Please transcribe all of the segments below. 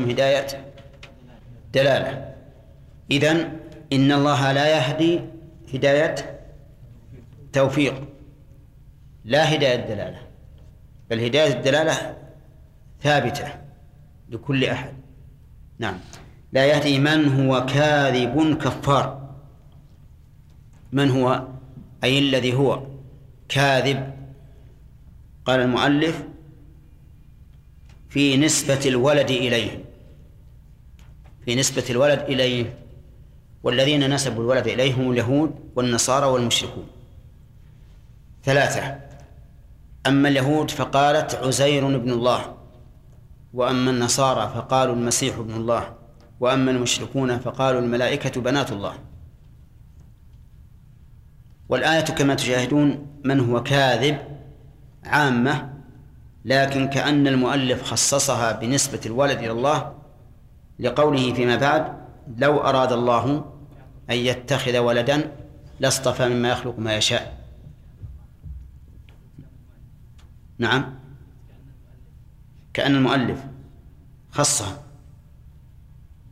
هداية دلالة. إذن إن الله لا يهدي هداية توفيق لا هداية دلالة بل هداية الدلالة ثابتة لكل أحد. نعم. لا يهدي من هو كاذب كفار. من هو؟ أي الذي هو؟ كاذب. قال المؤلف في نسبة الولد إليه. في نسبة الولد إليه والذين نسبوا الولد إليه هم اليهود والنصارى والمشركون. ثلاثة أما اليهود فقالت عزير ابن الله وأما النصارى فقالوا المسيح ابن الله وأما المشركون فقالوا الملائكة بنات الله. والآية كما تشاهدون من هو كاذب عامة لكن كأن المؤلف خصصها بنسبة الولد إلى الله لقوله فيما بعد لو أراد الله أن يتخذ ولدا لاصطفى مما يخلق ما يشاء. نعم. كأن المؤلف خصها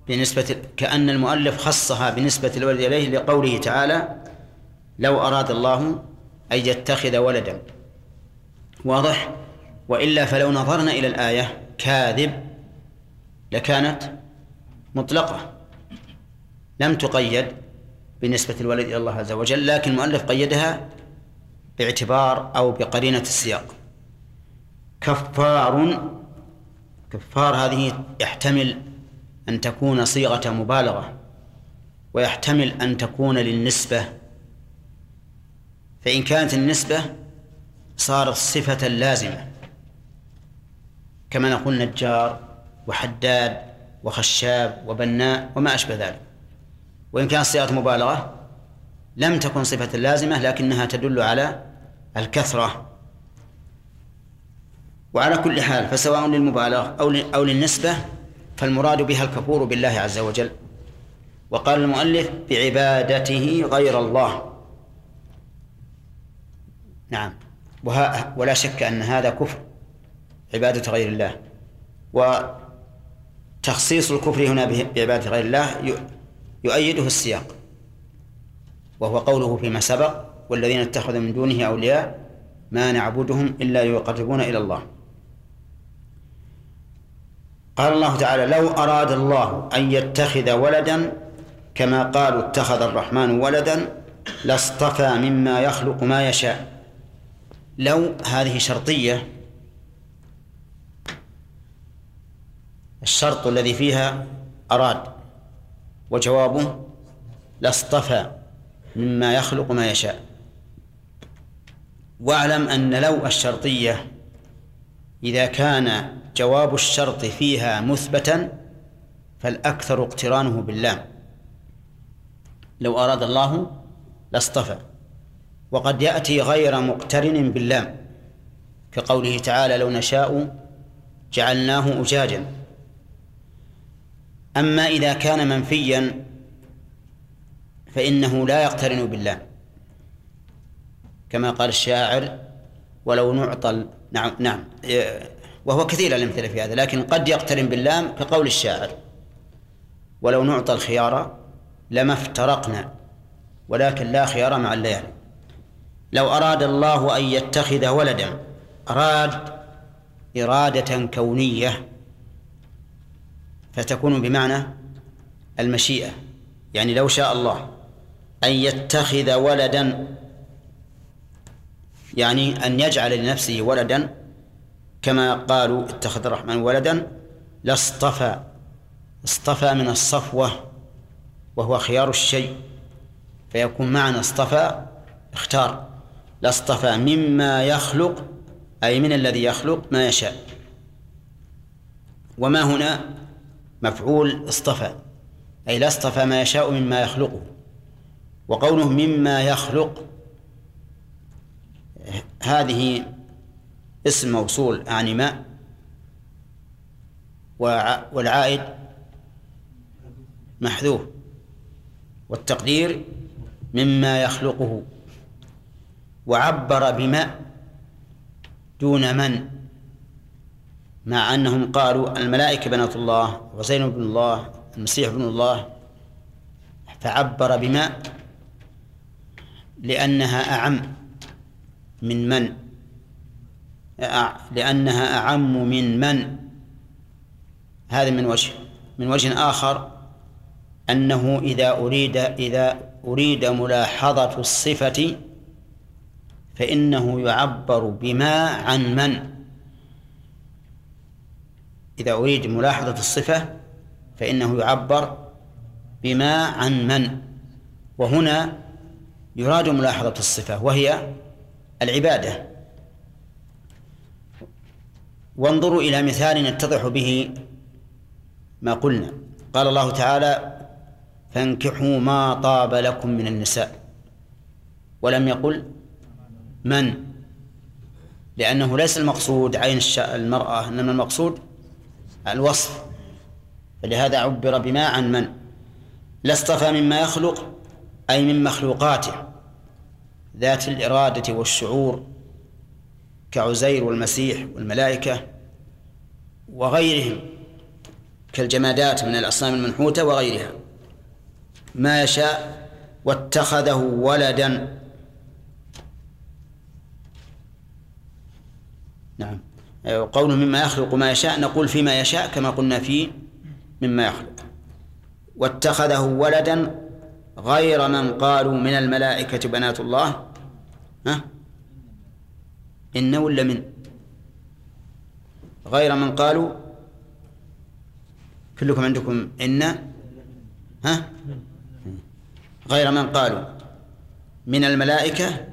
بنسبة كأن المؤلف خصها بنسبة الولد إليه لقوله تعالى لو أراد الله أن يتخذ ولدا. واضح؟ وإلا فلو نظرنا إلى الآية كاذب لكانت مطلقة. لم تقيد بنسبة الولد إلى الله عز وجل لكن المؤلف قيدها باعتبار أو بقرينة السياق. كفار كفار هذه يحتمل أن تكون صيغة مبالغة ويحتمل أن تكون للنسبة. فإن كانت النسبة صارت صفة لازمة. كما نقول نجار وحداد وخشاب وبناء وما أشبه ذلك. وإن كانت صيغة مبالغة لم تكن صفة لازمة لكنها تدل على الكثرة. وعلى كل حال فسواء للمبالغة أو أو للنسبة فالمراد بها الكفور بالله عز وجل. وقال المؤلف بعبادته غير الله. نعم. ولا شك أن هذا كفر عبادة غير الله. وتخصيص الكفر هنا بعبادة غير الله يؤيده السياق. وهو قوله فيما سبق والذين اتخذوا من دونه أولياء ما نعبدهم إلا ليقربونا إلى الله. قال الله تعالى لو أراد الله أن يتخذ ولدا كما قالوا اتخذ الرحمن ولدا لاصطفى مما يخلق ما يشاء. لو هذه شرطية الشرط الذي فيها أراد وجوابه لاصطفى مما يخلق ما يشاء. واعلم أن لو الشرطية إذا كان جواب الشرط فيها مثبتا فالأكثر اقترانه باللام. لو أراد الله لاصطفى. وقد يأتي غير مقترن باللام كقوله تعالى لو نشاء جعلناه أجاجا أما إذا كان منفيا فإنه لا يقترن باللام كما قال الشاعر ولو نعطى نعم نعم. وهو كثير الأمثلة في هذا لكن قد يقترن باللام كقول الشاعر. ولو نعطى الخيار لما افترقنا ولكن لا خيار مع الليالي. لو أراد الله أن يتخذ ولدا أراد إرادة كونية فتكون بمعنى المشيئة. يعني لو شاء الله أن يتخذ ولدا يعني أن يجعل لنفسه ولدا كما قالوا اتخذ الرحمن ولدا لاصطفى اصطفى من الصفوة وهو خيار الشيء. فيكون معنى اصطفى اختار لاصطفى مما يخلق أي من الذي يخلق ما يشاء. وما هنا؟ مفعول اصطفى أي لا اصطفى ما يشاء مما يخلقه وقوله مما يخلق. هذه اسم موصول أعني ما والعائد محذوف والتقدير مما يخلقه. وعبر بما دون من؟ مع أنهم قالوا الملائكة بنات الله وزين بن الله المسيح بن الله فعبر بما؟ لأنها أعم من من؟ لأنها أعم من من؟ هذا من وجه من وجه آخر أنه إذا أريد إذا أريد ملاحظة الصفة فإنه يعبر بما عن من؟ إذا أريد ملاحظة الصفة فإنه يعبر بما عن من. وهنا يراد ملاحظة الصفة وهي العبادة. وانظروا إلى مثال يتضح به ما قلنا. قال الله تعالى فانكحوا ما طاب لكم من النساء ولم يقل من؟ لأنه ليس المقصود عين المرأة إنما المقصود الوصف. فلهذا عبر بما عن من؟ لا اصطفى مما يخلق أي من مخلوقاته. ذات الإرادة والشعور كعزير والمسيح والملائكة وغيرهم كالجمادات من الأصنام المنحوتة وغيرها. ما يشاء واتخذه ولدا. نعم. قوله مما يخلق ما يشاء نقول فيما يشاء كما قلنا فيه مما يخلق. واتخذه ولدا غير من قالوا من الملائكة بنات الله. ها؟ إن ولا من. غير من قالوا كلكم عندكم إن. ها؟ غير من قالوا من الملائكة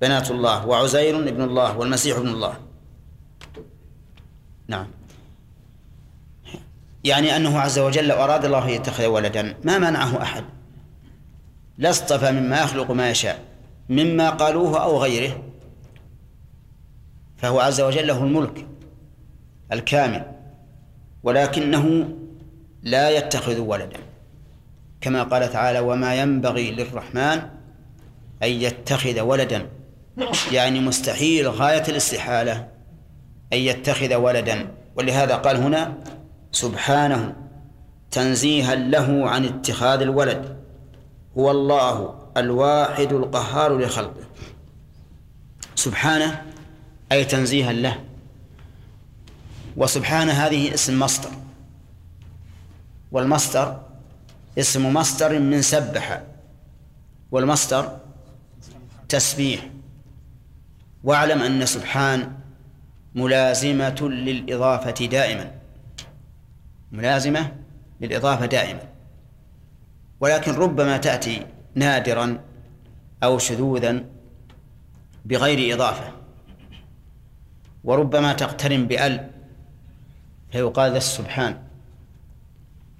بنات الله وعزير ابن الله والمسيح ابن الله. نعم. يعني أنه عز وجل لو أراد الله أن يتخذ ولدا ما منعه أحد. لا اصطفى مما يخلق ما يشاء مما قالوه أو غيره. فهو عز وجل له الملك الكامل ولكنه لا يتخذ ولدا. كما قال تعالى وما ينبغي للرحمن أن يتخذ ولدا. يعني مستحيل غاية الاستحالة. أن يتخذ ولدا. ولهذا قال هنا سبحانه تنزيها له عن اتخاذ الولد. هو الله الواحد القهار لخلقه. سبحانه أي تنزيها له. وسبحانه هذه اسم مصدر. والمصدر اسم مصدر من سبح. والمصدر تسبيح. واعلم أن سبحان ملازمة للإضافة دائما. ملازمة للإضافة دائما. ولكن ربما تأتي نادرا أو شذوذا بغير إضافة. وربما تقترن بأل فيقال ذا السبحان.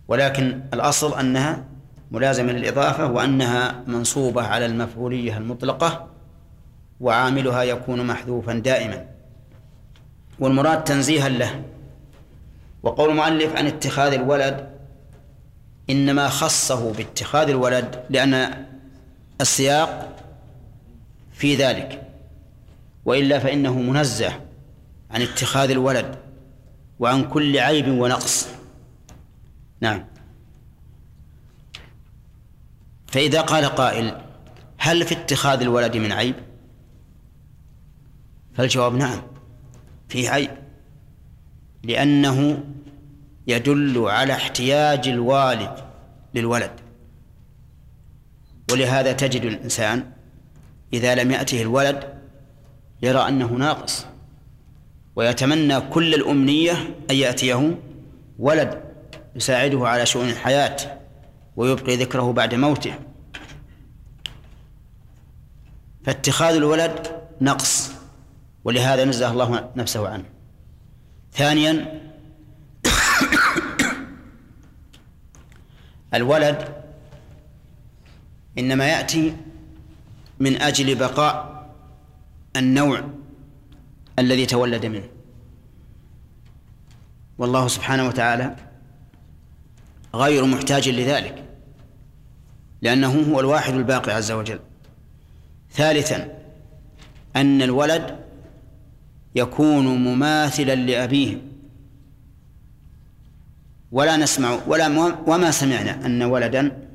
ولكن الأصل أنها ملازمة للإضافة وأنها منصوبة على المفعولية المطلقة وعاملها يكون محذوفا دائما. والمراد تنزيها له. وقول المؤلف عن اتخاذ الولد إنما خصه باتخاذ الولد لأن السياق في ذلك. وإلا فإنه منزه عن اتخاذ الولد وعن كل عيب ونقص. نعم. فإذا قال قائل هل في اتخاذ الولد من عيب؟ فالجواب نعم. فيه عيب لأنه يدل على احتياج الوالد للولد. ولهذا تجد الإنسان إذا لم يأته الولد يرى أنه ناقص ويتمنى كل الأمنية أن يأتيه ولد يساعده على شؤون الحياة ويبقي ذكره بعد موته. فاتخاذ الولد نقص. ولهذا نزه الله نفسه عنه. ثانيا الولد إنما يأتي من أجل بقاء النوع الذي تولد منه. والله سبحانه وتعالى غير محتاج لذلك لأنه هو الواحد الباقي عز وجل. ثالثا أن الولد يكون مماثلا لأبيه. ولا نسمع ولا وما سمعنا أن ولدا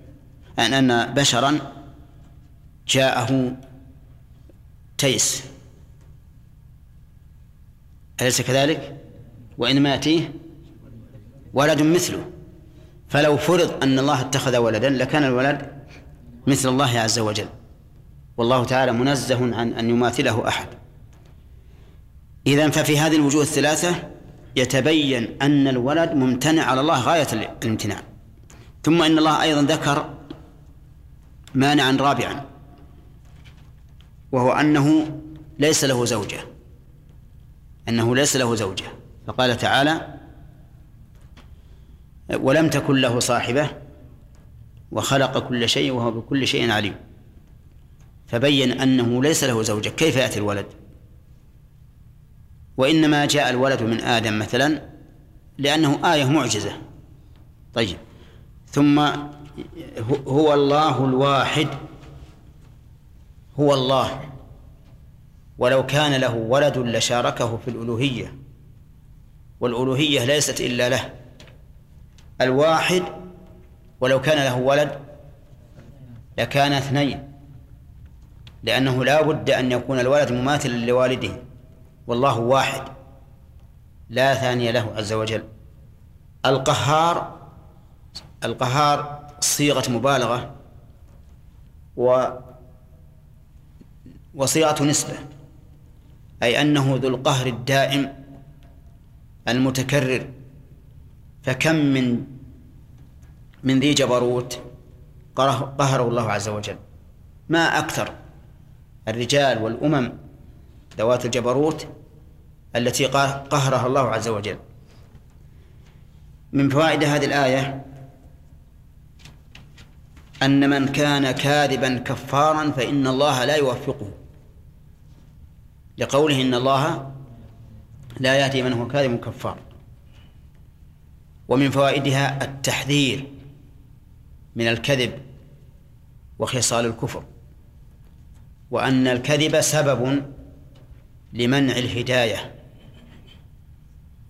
أن أن بشرا جاءه تيس. أليس كذلك؟ وإنما يأتيه ولد مثله. فلو فرض أن الله اتخذ ولدا لكان الولد مثل الله عز وجل. والله تعالى منزه عن أن يماثله أحد. إذن ففي هذه الوجوه الثلاثة يتبين أن الولد ممتنع على الله غاية الامتناع. ثم إن الله أيضا ذكر مانعا رابعا وهو أنه ليس له زوجة. أنه ليس له زوجة. فقال تعالى ولم تكن له صاحبة وخلق كل شيء وهو بكل شيء عليم. فبين أنه ليس له زوجة. كيف يأتي الولد؟ وإنما جاء الولد من آدم مثلا لأنه آية معجزة. طيب. ثم هو الله الواحد. هو الله. ولو كان له ولد لشاركه في الألوهية. والألوهية ليست إلا له. الواحد ولو كان له ولد لكان اثنين. لأنه لا بد أن يكون الولد مماثلا لوالده. والله واحد لا ثاني له عز وجل. القهار القهار صيغة مبالغة و وصيغة نسبة أي أنه ذو القهر الدائم المتكرر. فكم من من ذي جبروت قهره الله عز وجل؟ ما أكثر. الرجال والأمم ذوات الجبروت التي قهرها الله عز وجل. من فوائد هذه الآية أن من كان كاذبا كفارا فإن الله لا يوفقه. لقوله إن الله لا يهدي من هو كاذب كفار. ومن فوائدها التحذير من الكذب وخصال الكفر. وأن الكذب سبب لمنع الهداية.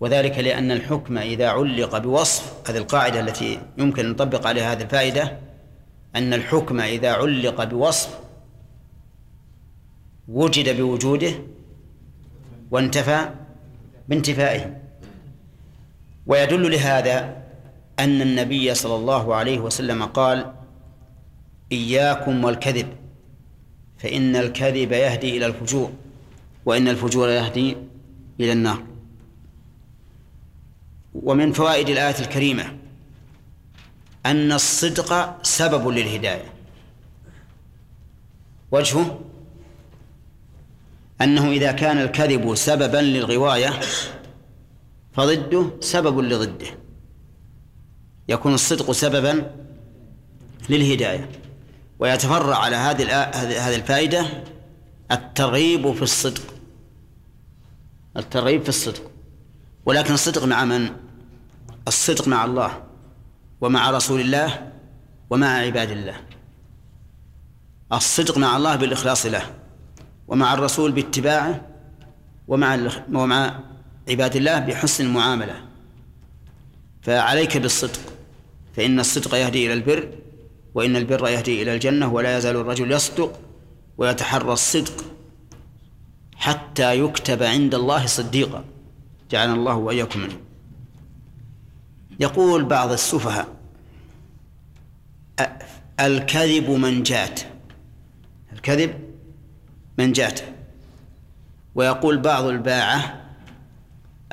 وذلك لأن الحكم إذا علق بوصف هذه القاعدة التي يمكن أن نطبق عليها هذه الفائدة أن الحكم إذا علق بوصف وجد بوجوده وانتفى بانتفائه. ويدل لهذا أن النبي صلى الله عليه وسلم قال إياكم والكذب فإن الكذب يهدي إلى الفجور وإن الفجور يهدي إلى النار. ومن فوائد الآية الكريمة أن الصدق سبب للهداية. وجهه أنه إذا كان الكذب سببا للغواية فضده سبب لضده. يكون الصدق سببا للهداية. ويتفرع على هذه هذه الفائدة الترغيب في الصدق. الترغيب في الصدق. ولكن الصدق مع من؟ الصدق مع الله ومع رسول الله ومع عباد الله. الصدق مع الله بالإخلاص له ومع الرسول باتباعه ومع ومع عباد الله بحسن المعاملة. فعليك بالصدق فإن الصدق يهدي إلى البر وإن البر يهدي إلى الجنة ولا يزال الرجل يصدق ويتحرى الصدق حتى يكتب عند الله صديقا. جعلنا الله وإياكم منه. يقول بعض السفهاء الكذب منجات الكذب منجات ويقول بعض الباعة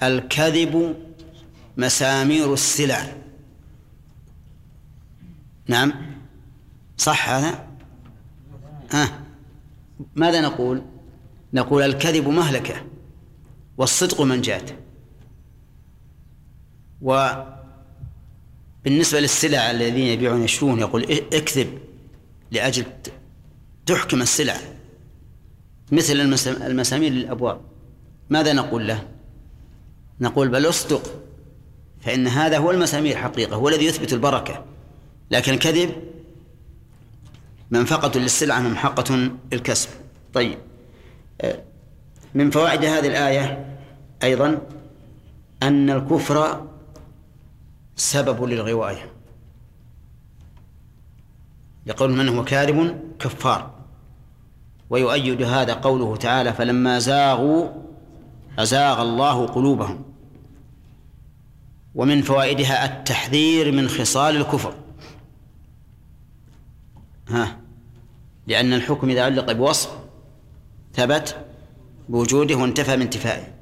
الكذب مسامير السلع. نعم. صح هذا؟ آه. ماذا نقول؟ نقول الكذب مهلكة والصدق منجاة وبالنسبة للسلع الذين يبيعون يشترون يقول اكذب لأجل تحكم السلع. مثل المسامير للأبواب. ماذا نقول له؟ نقول بل اصدق فإن هذا هو المسامير حقيقة هو الذي يثبت البركة. لكن الكذب منفقة للسلعة ممحقة للكسب؟ طيب. من فوائد هذه الآية أيضا أن الكفر سبب للغواية. يقول من هو كاذب؟ كفار. ويؤيد هذا قوله تعالى فلما زاغوا أزاغ الله قلوبهم. ومن فوائدها التحذير من خصال الكفر. ها. لأن الحكم إذا علق بوصف ثبت بوجوده وانتفى من انتفائه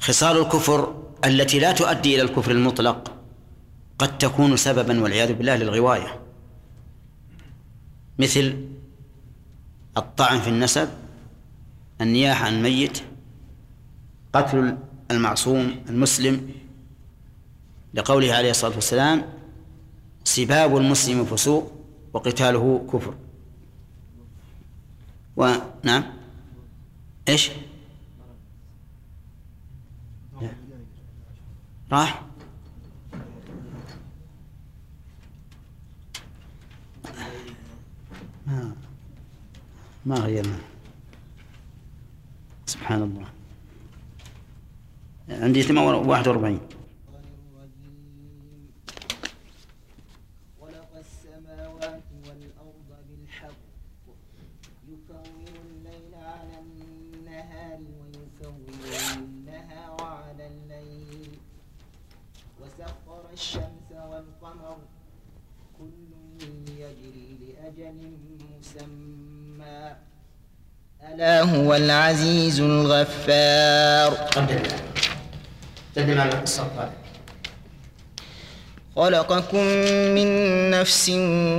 خصال الكفر التي لا تؤدي إلى الكفر المطلق قد تكون سببا والعياذ بالله للغواية. مثل الطعن في النسب النياحة عن الميت قتل المعصوم المسلم. لقوله عليه الصلاة والسلام سباب المسلم فسوق وقتاله كفر. ونعم إيش؟ راح. ما ما. غيرنا سبحان الله. عندي 41 ألا هو العزيز الغفار. قدم. على الصفات خلقكم من نفس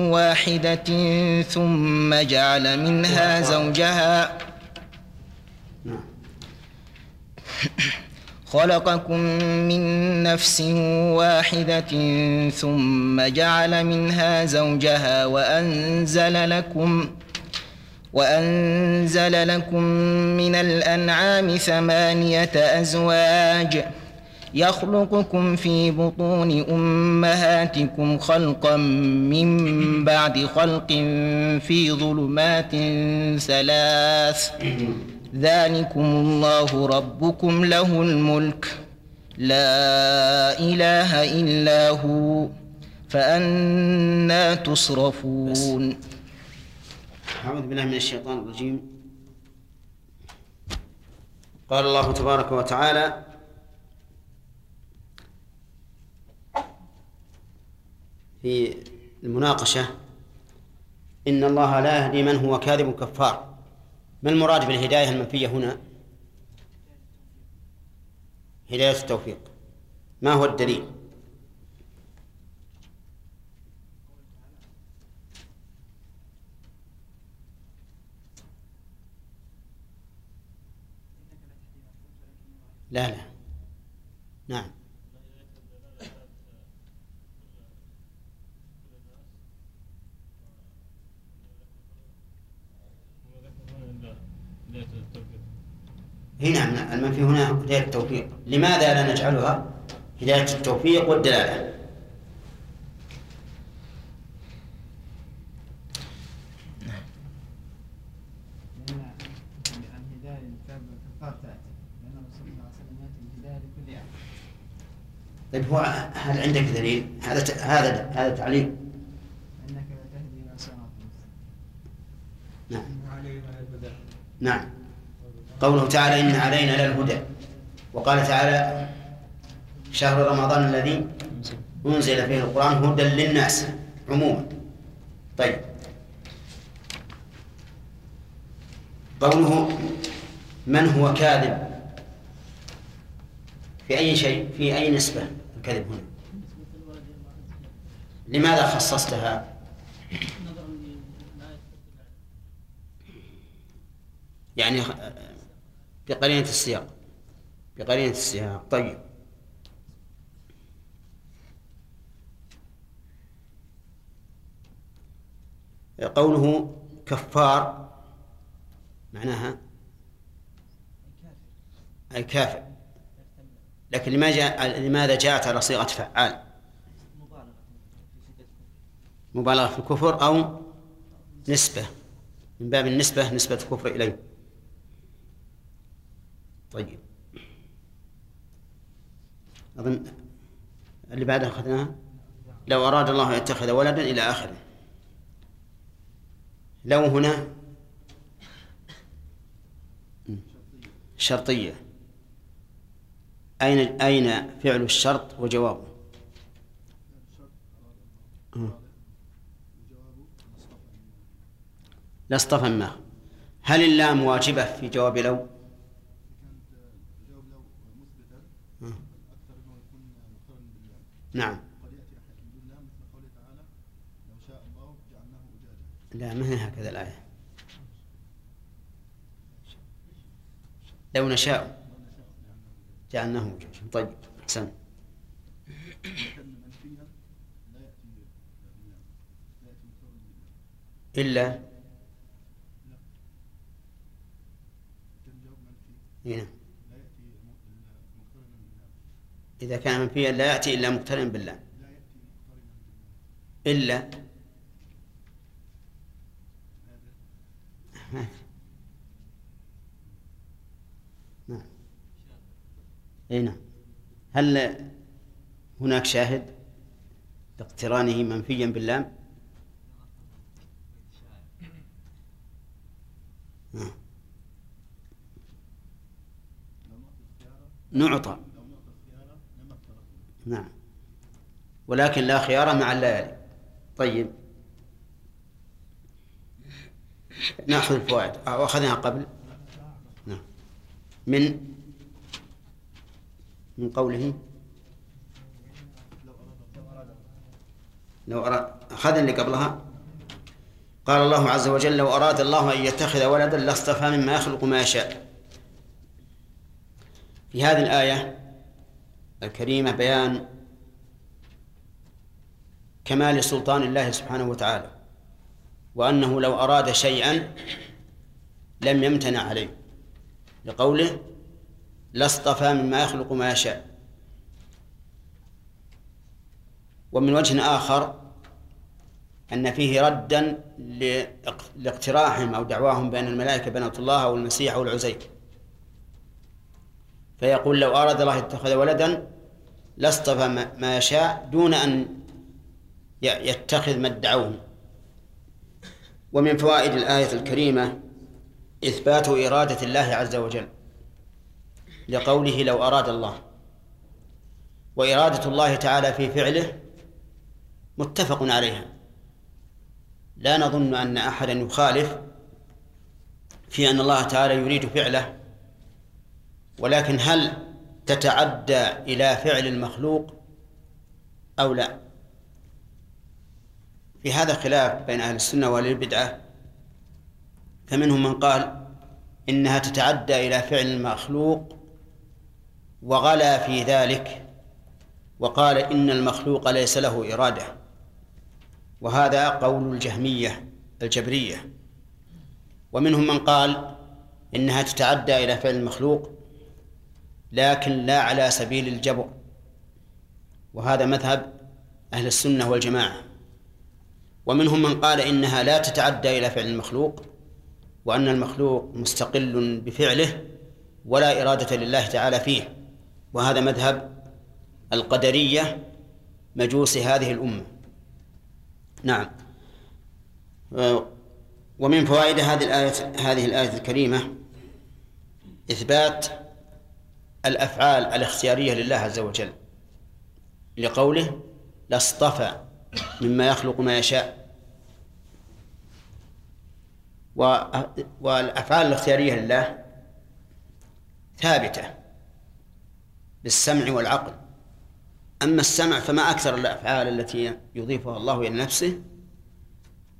واحدة ثم جعل منها زوجها. نعم. خلقكم من نفس واحدة ثم جعل منها زوجها وأنزل لكم وأنزل لكم من الأنعام ثمانية أزواج يخلقكم في بطون أمهاتكم خلقا من بعد خلق في ظلمات ثلاث. ذلكم الله ربكم له الملك. لا إله إلا هو. فأنا تصرفون. أعوذ بالله من الشيطان الرجيم. قال الله تبارك وتعالى في المناقشة إن الله لا يهدي من هو كاذب كفار. ما المراد بالهداية المنفية هنا؟ هداية التوفيق. ما هو الدليل؟ لا لا. نعم. هنا المنفي هنا هداية التوفيق. لماذا لا نجعلها هداية التوفيق والدلالة؟ طيب هو هل عندك دليل؟ هذا هذا هذا تعليل إنك لا تهدي إلى صراط نعم. نعم. قوله تعالى إن علينا للهدى. وقال تعالى شهر رمضان الذي أنزل فيه القرآن هدى للناس عموما. طيب. قوله من هو كاذب؟ في أي شيء؟ في أي نسبة؟ الكذب هنا. لماذا خصصتها؟ يعني بقرينة السياق. بقرينة السياق. طيب. قوله كفار معناها أي كافر. لكن لماذا جاء لماذا جاءت على صيغة فعال؟ مبالغة في الكفر أو نسبة. من باب النسبة نسبة الكفر إليه. طيب. أظن اللي بعدها أخذناها؟ لو أراد الله أن يتخذ ولدا إلى آخره. لو هنا. شرطية. أين أين فعل الشرط وجوابه؟ لاصطفى ما هل اللام واجبة في جواب لو؟ نعم. لا ما هي هكذا الآية؟ لو نشاء. جعلناه وجوجا طيب أحسن إلا. هنا إذا كان منفيا لا يأتي إلا مقترنا بالله. إلا نعم إي نعم. هل هناك شاهد لاقترانه منفيا باللام نعم. نعطى. نعم. ولكن لا خيار مع الليالي. طيب. نأخذ الفوائد. أو أخذناها قبل. نعم. من؟ من قوله لو أراد أخذ اللي قبلها. قال الله عز وجل لو أراد الله أن يتخذ ولدا لاصطفى مما يخلق ما يشاء. في هذه الآية الكريمة بيان كمال سلطان الله سبحانه وتعالى وأنه لو أراد شيئا لم يمتنع عليه. لقوله لاصطفى مما يخلق ما يشاء. ومن وجه آخر أن فيه ردا لاقتراحهم أو دعواهم بأن الملائكة بنات الله أو المسيح أو العزير. فيقول لو أراد الله اتخذ ولدا لاصطفى ما يشاء دون أن يتخذ ما ادعوه ومن فوائد الآية الكريمة إثبات إرادة الله عز وجل. لقوله لو أراد الله. وإرادة الله تعالى في فعله متفق عليها. لا نظن أن أحدا يخالف في أن الله تعالى يريد فعله. ولكن هل تتعدى إلى فعل المخلوق أو لا؟ في هذا خلاف بين أهل السنة وأهل البدعة. فمنهم من قال إنها تتعدى إلى فعل المخلوق وغلا في ذلك وقال إن المخلوق ليس له إرادة. وهذا قول الجهمية الجبرية. ومنهم من قال إنها تتعدى إلى فعل المخلوق لكن لا على سبيل الجبر. وهذا مذهب أهل السنة والجماعة. ومنهم من قال إنها لا تتعدى إلى فعل المخلوق وأن المخلوق مستقل بفعله ولا إرادة لله تعالى فيه. وهذا مذهب القدرية مجوس هذه الأمة. نعم. ومن فوائد هذه الآية هذه الآية الكريمة إثبات الأفعال الاختيارية لله عز وجل لقوله لاصطفى مما يخلق ما يشاء. والأفعال الاختيارية لله ثابتة. بالسمع والعقل. أما السمع فما أكثر الأفعال التي يضيفها الله إلى نفسه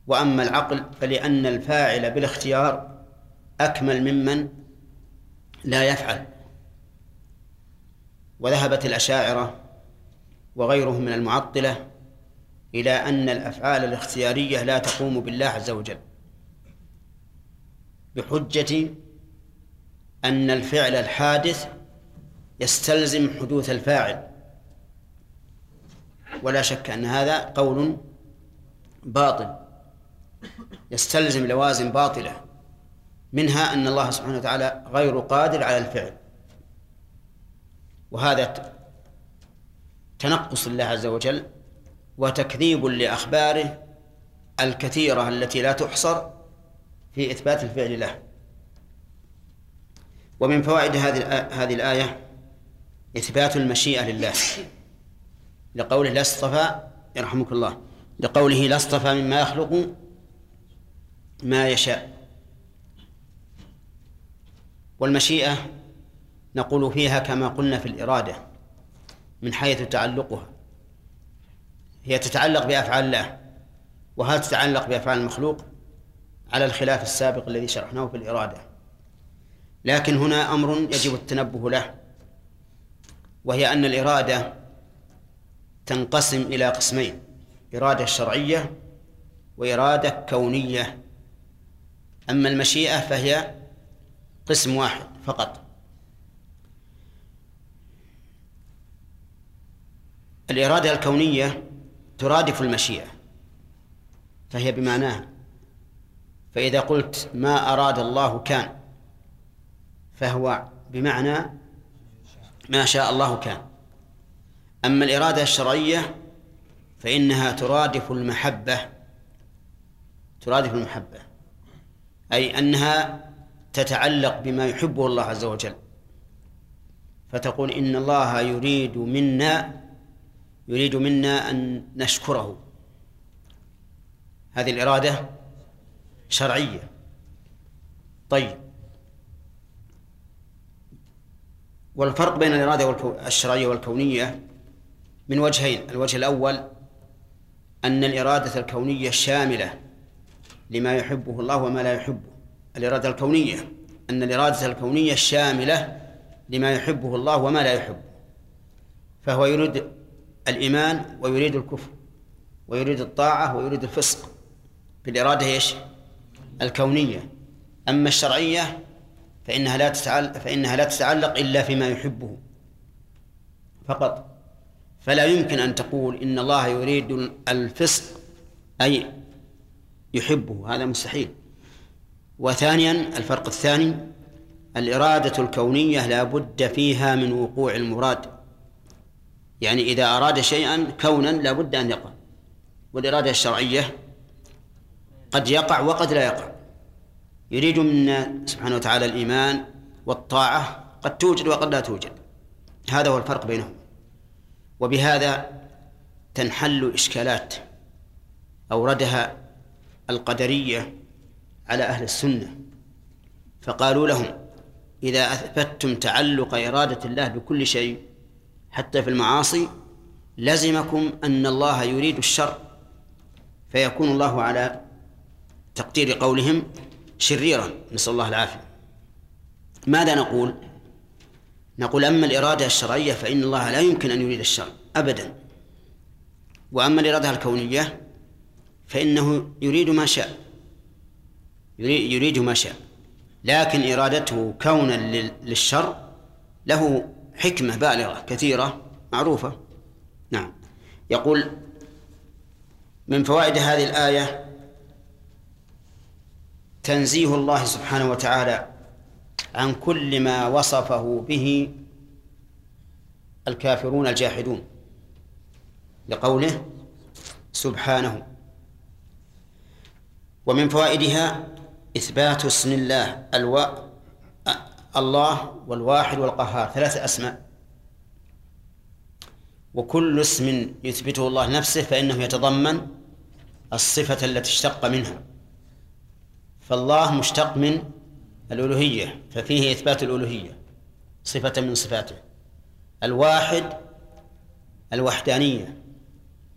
وأما العقل فلأن الفاعل بالاختيار أكمل ممن لا يفعل. وذهبت الأشاعرة وغيرهم من المعطلة إلى أن الأفعال الاختيارية لا تقوم بالله عز وجل. بحجة أن الفعل الحادث يستلزم حدوث الفاعل. ولا شك أن هذا قول باطل. يستلزم لوازم باطلة منها أن الله سبحانه وتعالى غير قادر على الفعل. وهذا تنقص الله عز وجل وتكذيب لأخباره الكثيرة التي لا تحصر في إثبات الفعل له. ومن فوائد هذه هذه الآية إثبات المشيئة لله. لقوله لا اصطفى يرحمك الله. لقوله لا اصطفى مما يخلق ما يشاء. والمشيئة نقول فيها كما قلنا في الإرادة من حيث تعلقها. هي تتعلق بأفعال الله وهل تتعلق بأفعال المخلوق على الخلاف السابق الذي شرحناه في الإرادة. لكن هنا أمر يجب التنبه له. وهي أن الإرادة تنقسم إلى قسمين إرادة شرعية وإرادة كونية. أما المشيئة فهي قسم واحد فقط. الإرادة الكونية ترادف المشيئة فهي بمعناها فإذا قلت ما أراد الله كان فهو بمعنى ما شاء الله كان. أما الإرادة الشرعية فإنها ترادف المحبة ترادف المحبة أي أنها تتعلق بما يحبه الله عز وجل. فتقول إن الله يريد منا يريد منا أن نشكره. هذه الإرادة شرعية. طيب والفرق بين الإرادة الشرعية والكونية من وجهين. الوجه الأول أن الإرادة الكونية شاملة لما يحبه الله وما لا يحبه. الإرادة الكونية أن الإرادة الكونية شاملة لما يحبه الله وما لا يحبه. فهو يريد الإيمان ويريد الكفر ويريد الطاعة ويريد الفسق. بالإرادة إيش؟ الكونية. أما الشرعية فإنها لا تتعلق فإنها لا تتعلق إلا فيما يحبه. فقط. فلا يمكن أن تقول إن الله يريد الفسق أي يحبه. هذا مستحيل. وثانيا الفرق الثاني الإرادة الكونية لا بد فيها من وقوع المراد. يعني إذا أراد شيئا كونا لا بد أن يقع. والإرادة الشرعية قد يقع وقد لا يقع. يريد منا سبحانه وتعالى الإيمان والطاعة قد توجد وقد لا توجد. هذا هو الفرق بينهم. وبهذا تنحل إشكالات أوردها القدرية على أهل السنة. فقالوا لهم إذا أثبتتم تعلق إرادة الله بكل شيء حتى في المعاصي لزمكم أن الله يريد الشر. فيكون الله على تقدير قولهم شريرا نسأل الله العافية. ماذا نقول؟ نقول أما الإرادة الشرعية فإن الله لا يمكن أن يريد الشر أبدا. وأما الإرادة الكونية فإنه يريد ما شاء. يريد ما شاء. لكن إرادته كونا للشر له حكمة بالغة كثيرة معروفة. نعم. يقول من فوائد هذه الآية تنزيه الله سبحانه وتعالى عن كل ما وصفه به الكافرون الجاحدون لقوله سبحانه. ومن فوائدها إثبات اسم الله ألو... الله والواحد والقهار ثلاثة أسماء. وكل اسم يثبته الله نفسه فإنه يتضمن الصفة التي اشتق منها. فالله مشتق من الألوهية ففيه إثبات الألوهية صفة من صفاته. الواحد الوحدانية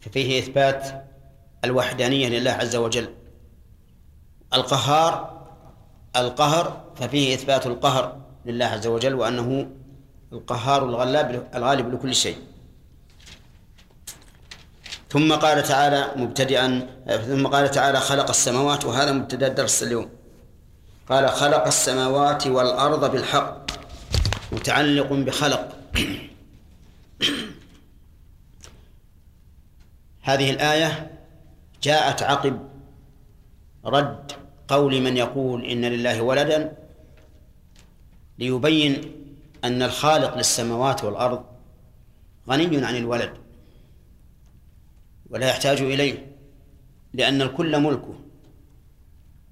ففيه إثبات الوحدانية لله عز وجل. القهار القهر ففيه إثبات القهر لله عز وجل وأنه القهار الغلاب الغالب لكل شيء. ثم قال تعالى مبتدئا ثم قال تعالى خلق السماوات وهذا مبتدأ الدرس اليوم. قال خلق السماوات والأرض بالحق متعلق بخلق. هذه الآية جاءت عقب رد قول من يقول إن لله ولدا ليبين أن الخالق للسماوات والأرض غني عن الولد. ولا يحتاج إليه لأن الكل ملكه.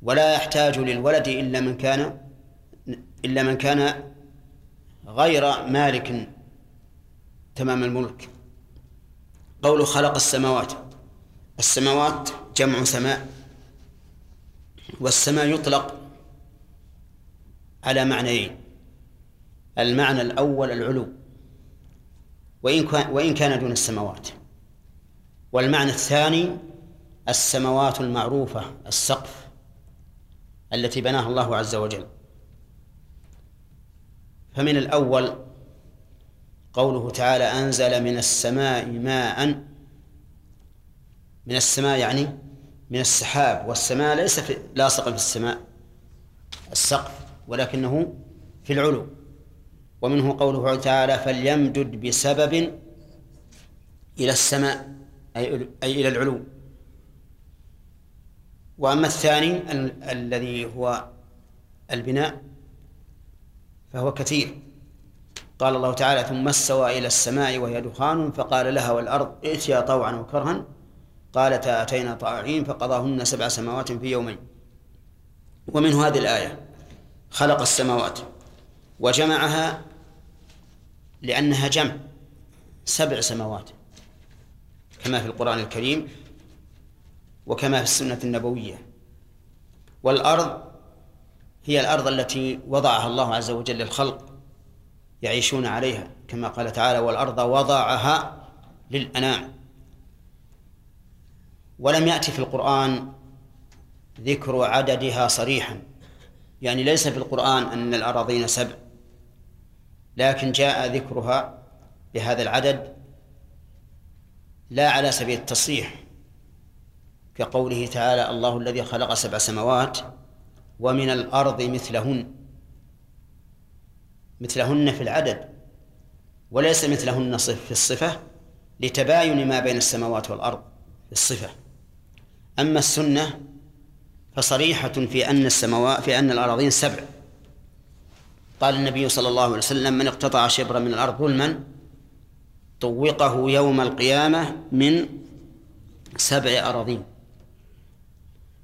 ولا يحتاج للولد إلا من كان إلا من كان غير مالك تمام الملك. قوله خلق السماوات. السماوات جمع سماء والسماء يطلق على معنيين. المعنى الأول العلو. وإن كان وإن كان دون السماوات. والمعنى الثاني السماوات المعروفة السقف التي بناها الله عز وجل. فمن الأول قوله تعالى أنزل من السماء ماء. من السماء يعني من السحاب. والسماء ليس في لاصقا في السماء السقف ولكنه في العلو. ومنه قوله تعالى فليمدد بسبب إلى السماء. أي إلى العلو. وأما الثاني ال- الذي هو البناء فهو كثير. قال الله تعالى ثم استوى إلى السماء وهي دخان فقال لها والأرض ائتيا طوعا وكرها. قالتا أتينا طائعين فقضاهن سبع سماوات في يومين. ومنه هذه الآية خلق السماوات وجمعها لأنها جمع سبع سماوات. كما في القرآن الكريم وكما في السنة النبوية. والأرض هي الأرض التي وضعها الله عز وجل للخلق يعيشون عليها كما قال تعالى والأرض وضعها للأنام. ولم يأتي في القرآن ذكر عددها صريحا. يعني ليس في القرآن أن الأراضين سبع لكن جاء ذكرها بهذا العدد لا على سبيل التصريح كقوله تعالى الله الذي خلق سبع سماوات ومن الأرض مثلهن مثلهن في العدد وليس مثلهن في الصفة لتباين ما بين السماوات والأرض في الصفة. أما السنة فصريحة في أن السماوات في أن الأراضين سبع. قال النبي صلى الله عليه وسلم من اقتطع شبرا من الأرض ظلما طوقه يوم القيامة من سبع أراضين.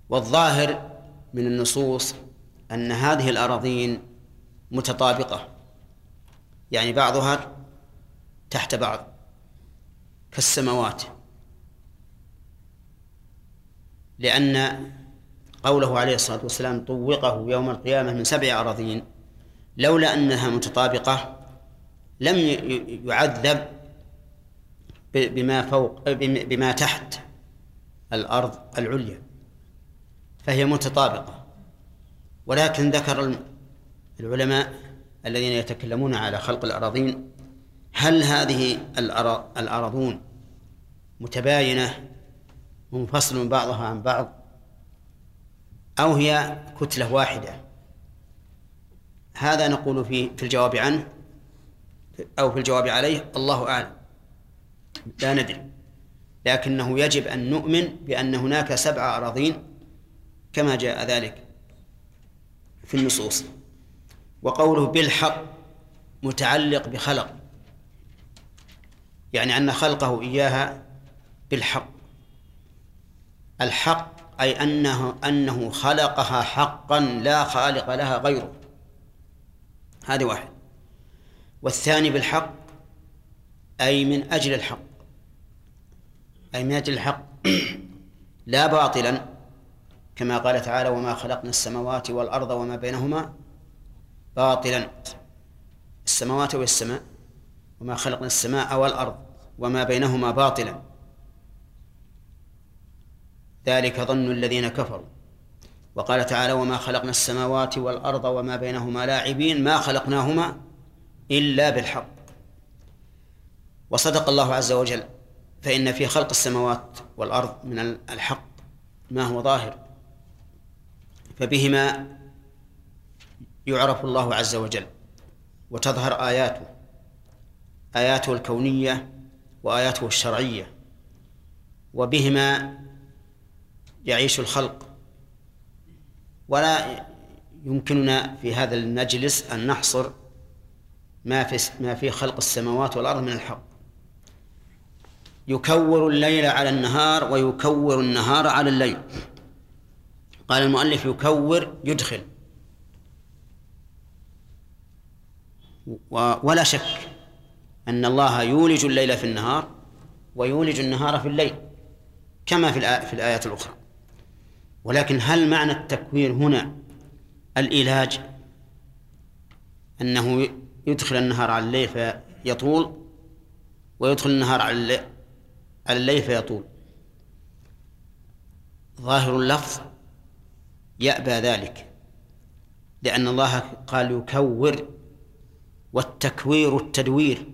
والظاهر من النصوص أن هذه الأراضين متطابقة. يعني بعضها تحت بعض كالسماوات. لأن قوله عليه الصلاة والسلام طوقه يوم القيامة من سبع أراضين لولا أنها متطابقة لم يعذب بما فوق بما تحت الأرض العليا فهي متطابقة. ولكن ذكر العلماء الذين يتكلمون على خلق الأراضين هل هذه الأراضون متباينة منفصل بعضها عن بعض أو هي كتلة واحدة؟ هذا نقول في في الجواب عنه أو في الجواب عليه الله أعلم. لا ندري. لكنه يجب أن نؤمن بأن هناك سبع أراضين كما جاء ذلك في النصوص. وقوله بالحق متعلق بخلق يعني أن خلقه إياها بالحق. الحق أي أنه أنه خلقها حقا لا خالق لها غيره. هذه واحد. والثاني بالحق أي من أجل الحق. أي من أجل الحق لا باطلا كما قال تعالى وما خلقنا السماوات والأرض وما بينهما باطلا. السماوات والسماء وما خلقنا السماء والأرض وما بينهما باطلا. ذلك ظن الذين كفروا. وقال تعالى وما خلقنا السماوات والأرض وما بينهما لاعبين ما خلقناهما إلا بالحق. وصدق الله عز وجل. فإن في خلق السماوات والأرض من الحق ما هو ظاهر فبهما يعرف الله عز وجل وتظهر آياته آياته الكونية وآياته الشرعية وبهما يعيش الخلق. ولا يمكننا في هذا المجلس أن نحصر ما في ما في خلق السماوات والأرض من الحق. يكور الليل على النهار ويكور النهار على الليل. قال المؤلف يكور يدخل. ولا شك أن الله يولج الليل في النهار ويولج النهار في الليل كما في في الآيات الأخرى. ولكن هل معنى التكوير هنا الإيلاج؟ أنه يدخل النهار على الليل فيطول ويدخل النهار على الليل, على الليل فيطول ظاهر اللفظ يأبى ذلك لأن الله قال يكور والتكوير التدوير.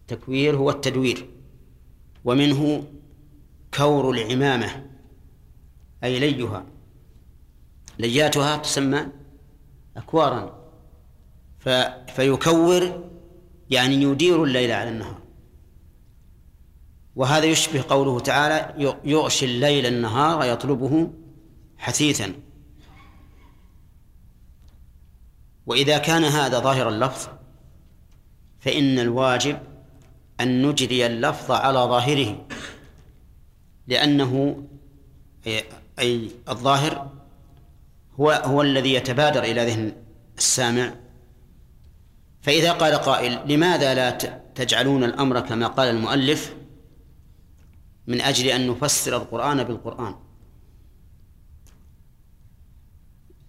التكوير هو التدوير ومنه كور العمامة أي ليها. لياتها تسمى أكوارا فيكور يعني يدير الليل على النهار. وهذا يشبه قوله تعالى يغشي الليل النهار يطلبه حثيثا. وإذا كان هذا ظاهر اللفظ فإن الواجب أن نجري اللفظ على ظاهره لأنه أي الظاهر هو هو الذي يتبادر إلى ذهن السامع. فإذا قال قائل لماذا لا تجعلون الأمر كما قال المؤلف؟ من أجل أن نفسر القرآن بالقرآن.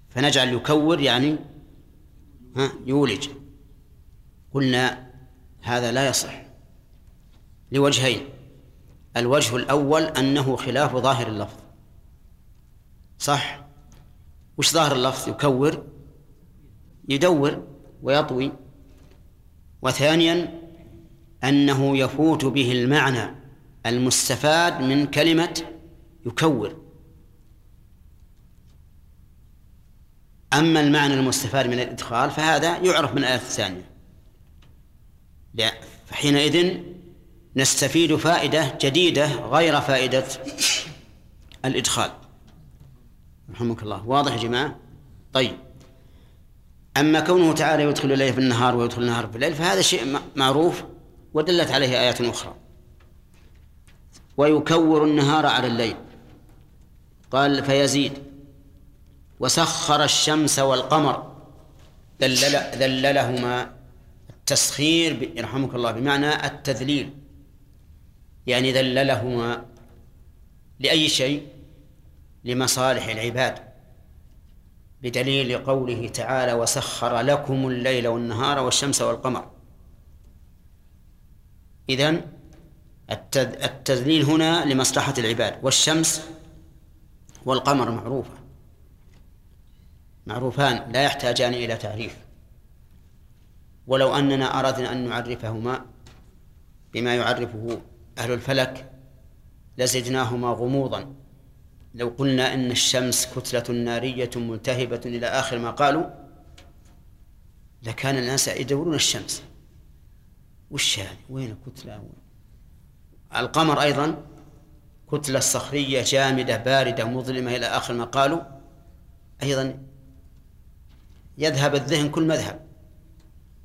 فنجعل يكور يعني ها يولج. قلنا هذا لا يصح. لوجهين. الوجه الأول أنه خلاف ظاهر اللفظ. صح؟ وش ظاهر اللفظ؟ يكور يدور ويطوي. وثانيا أنه يفوت به المعنى. المستفاد من كلمة يكور. أما المعنى المستفاد من الإدخال فهذا يعرف من الآية الثانية. فحينئذ نستفيد فائدة جديدة غير فائدة الإدخال. رحمك الله. واضح يا جماعة؟ طيب. أما كونه تعالى يدخل الليل في النهار ويدخل النهار في الليل فهذا شيء معروف ودلت عليه آيات أخرى. ويكور النهار على الليل. قال فيزيد. وسخر الشمس والقمر. ذلل ذللهما التسخير يرحمك الله بمعنى التذليل. يعني ذللهما لأي شيء؟ لمصالح العباد. بدليل قوله تعالى وسخر لكم الليل والنهار والشمس والقمر. إذن التذليل هنا لمصلحة العباد والشمس والقمر معروفة معروفان لا يحتاجان إلى تعريف ولو أننا أردنا أن نعرفهما بما يعرفه أهل الفلك لزدناهما غموضا لو قلنا إن الشمس كتلة نارية ملتهبة إلى آخر ما قالوا لكان الناس يدورون الشمس وش هذه؟ وين الكتلة؟ وين؟ القمر أيضا كتلة صخرية جامدة باردة مظلمة إلى آخر ما قالوا. أيضا يذهب الذهن كل مذهب.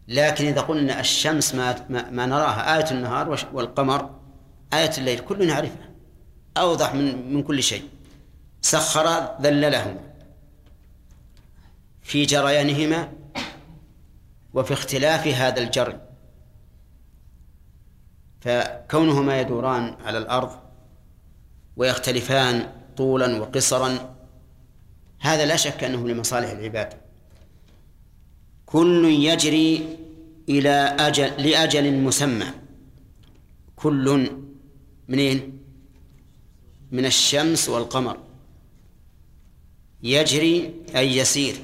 لكن إذا قلنا الشمس ما, ما, نراها آية النهار والقمر آية الليل كل نعرفها. أوضح من من كل شيء. سخر ذللهما في جريانهما وفي اختلاف هذا الجري. فكونهما يدوران على الأرض ويختلفان طولا وقصرا هذا لا شك أنه لمصالح العباد. كل يجري إلى أجل لأجل مسمى. كل منين؟ من الشمس والقمر. يجري أي يسير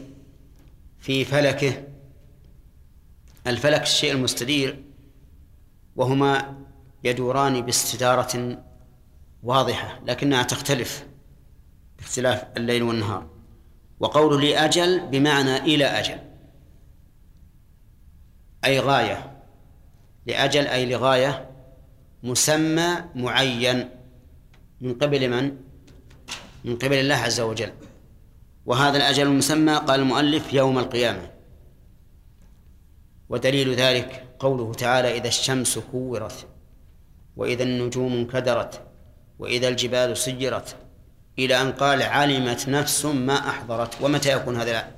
في فلكه. الفلك الشيء المستدير وهما يدوران باستدارة واضحة لكنها تختلف باختلاف الليل والنهار. وقول لأجل بمعنى إلى أجل أي غاية. لأجل أي لغاية مسمى معين. من قبل من؟ من قبل الله عز وجل. وهذا الأجل المسمى قال المؤلف يوم القيامة. ودليل ذلك قوله تعالى إذا الشمس كورت. وإذا النجوم انكدرت وإذا الجبال سجرت إلى أن قال علمت نفس ما أحضرت. ومتى يكون هذا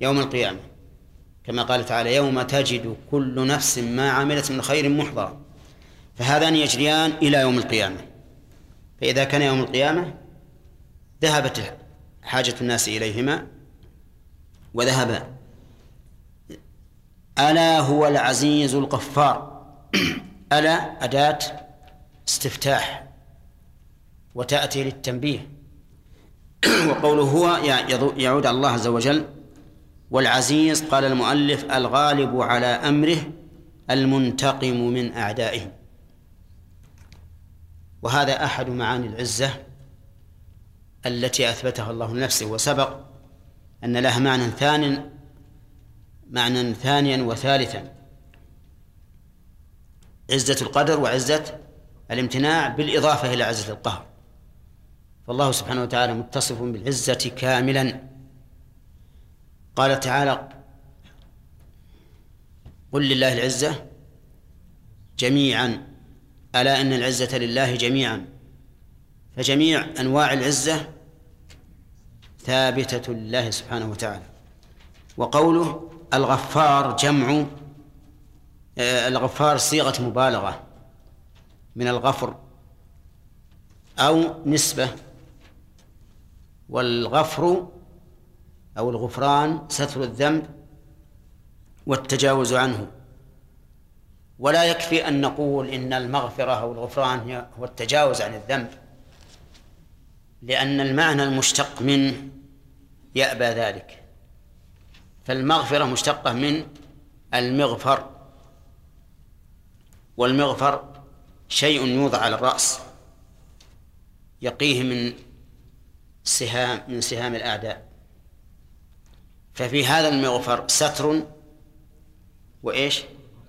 يوم القيامة؟ كما قال تعالى يوم تجد كل نفس ما عملت من خير محضرا فهذان يجريان إلى يوم القيامة. فإذا كان يوم القيامة ذهبت حاجة الناس إليهما وذهبا ألا هو العزيز الغفار؟ ألا أداة استفتاح وتأتي للتنبيه. وقوله هو يعود على الله عز وجل. والعزيز قال المؤلف الغالب على أمره المنتقم من أعدائه. وهذا أحد معاني العزة التي أثبتها الله لنفسه. وسبق أن لها معنى ثاني معنى ثانيا وثالثا. عزة القدر وعزة الامتناع بالإضافة إلى عزة القهر. فالله سبحانه وتعالى متصف بالعزة كاملا. قال تعالى قل لله العزة جميعا. ألا إن العزة لله جميعا. فجميع أنواع العزة ثابتة لله سبحانه وتعالى. وقوله الغفار جمع الغفار صيغة مبالغة من الغفر أو نسبة والغفر أو الغفران ستر الذنب والتجاوز عنه. ولا يكفي أن نقول إن المغفرة أو الغفران هو التجاوز عن الذنب لأن المعنى المشتق منه يأبى ذلك. فالمغفرة مشتقة من المغفر. والمغفر شيء يوضع على الرأس. يقيه من سهام من سهام الأعداء. ففي هذا المغفر ستر وإيش؟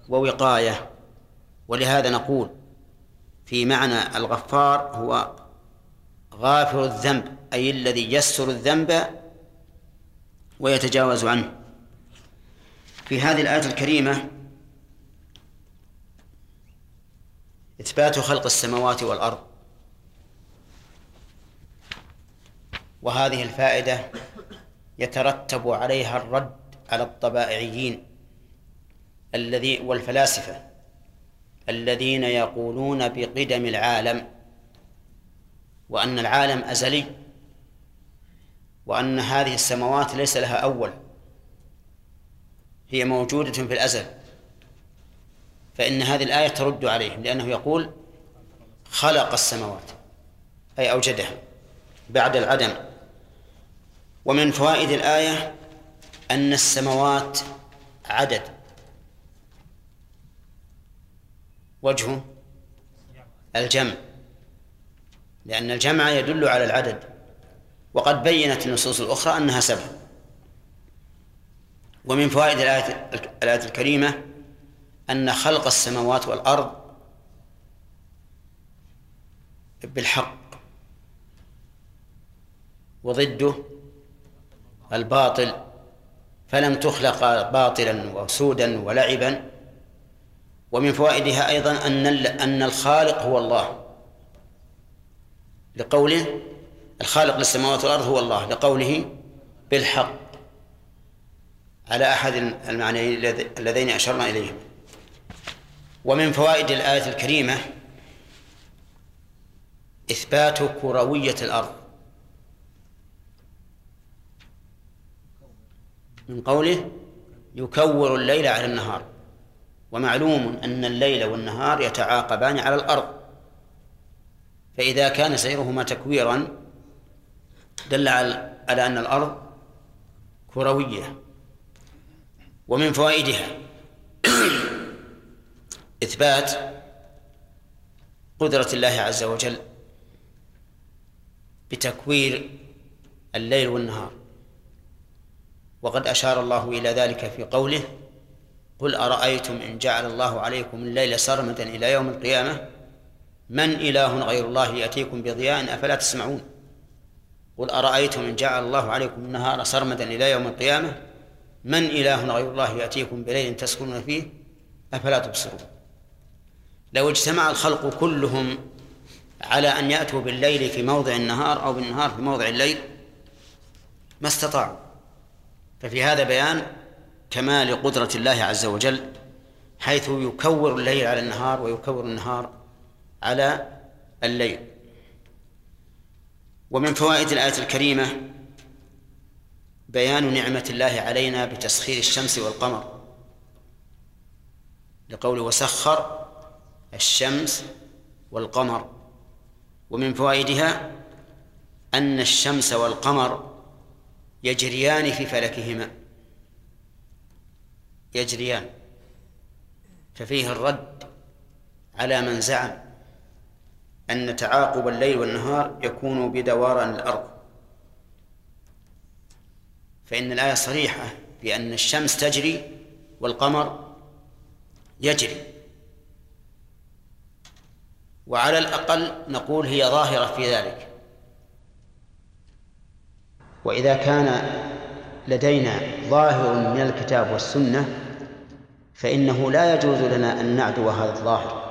ووقاية. ولهذا نقول في معنى الغفار هو غافر الذنب أي الذي يسر الذنب ويتجاوز عنه. في هذه الآية الكريمة إثبات خلق السماوات والأرض. وهذه الفائدة يترتب عليها الرد على الطبائعيين الذي والفلاسفة الذين يقولون بقدم العالم وأن العالم أزلي وأن هذه السماوات ليس لها أول هي موجودة في الأزل. فإن هذه الآية ترد عليهم لأنه يقول خلق السماوات أي أوجدها بعد العدم. ومن فوائد الآية أن السماوات عدد. وجهه الجمع لأن الجمع يدل على العدد. وقد بينت النصوص الأخرى أنها سبع. ومن فوائد الآية الآية الكريمة أن خلق السماوات والأرض بالحق وضده الباطل فلم تخلق باطلا وسودا ولعبا. ومن فوائدها أيضا أن أن الخالق هو الله. لقوله الخالق للسماوات والأرض هو الله لقوله بالحق على أحد المعنيين اللذين أشرنا إليهم. ومن فوائد الآية الكريمة إثبات كروية الأرض. من قوله يكور الليل على النهار. ومعلوم أن الليل والنهار يتعاقبان على الأرض. فإذا كان سيرهما تكويرا دل على أن الأرض كروية. ومن فوائدها إثبات قدرة الله عز وجل بتكوير الليل والنهار. وقد أشار الله إلى ذلك في قوله قل أرأيتم إن جعل الله عليكم الليل سرمدا إلى يوم القيامة؟ من إله غير الله يأتيكم بضياء أفلا تسمعون؟ قل أرأيتم إن جعل الله عليكم النهار سرمدا إلى يوم القيامة؟ من إله غير الله يأتيكم بليل تسكنون فيه أفلا تبصرون؟ لو اجتمع الخلق كلهم على أن يأتوا بالليل في موضع النهار أو بالنهار في موضع الليل ما استطاعوا. ففي هذا بيان كمال قدرة الله عز وجل حيث يكور الليل على النهار ويكور النهار على الليل. ومن فوائد الآية الكريمة بيان نعمة الله علينا بتسخير الشمس والقمر لقوله وسخر الشمس والقمر ومن فوائدها أن الشمس والقمر يجريان في فلكهما. يجريان ففيه الرد على من زعم أن تعاقب الليل والنهار يكون بدوران الأرض. فإن الآية صريحة بأن الشمس تجري والقمر يجري. وعلى الأقل نقول هي ظاهرة في ذلك. وإذا كان لدينا ظاهر من الكتاب والسنة فإنه لا يجوز لنا أن نعدو هذا الظاهر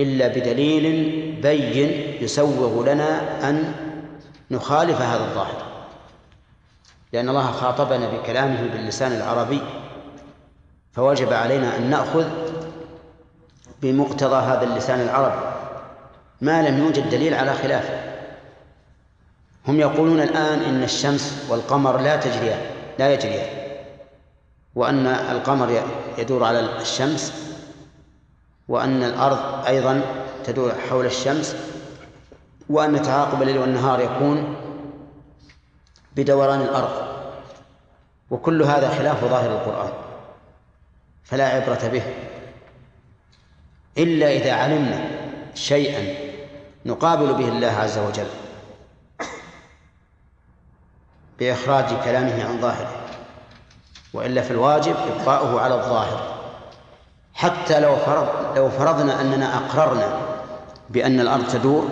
إلا بدليل بين يسوغ لنا أن نخالف هذا الظاهر. لأن الله خاطبنا بكلامه باللسان العربي فوجب علينا أن نأخذ بمقتضى هذا اللسان العربي ما لم يوجد دليل على خلافه هم يقولون الآن إن الشمس والقمر لا تجريان لا يجريان وأن القمر يدور على الشمس وأن الأرض أيضا تدور حول الشمس وأن تعاقب الليل والنهار يكون بدوران الأرض. وكل هذا خلاف ظاهر القرآن. فلا عبرة به. إلا إذا علمنا شيئا نقابل به الله عز وجل بإخراج كلامه عن ظاهره وإلا في الواجب إبقاؤه على الظاهر. حتى لو فرض لو فرضنا أننا أقررنا بأن الأرض تدور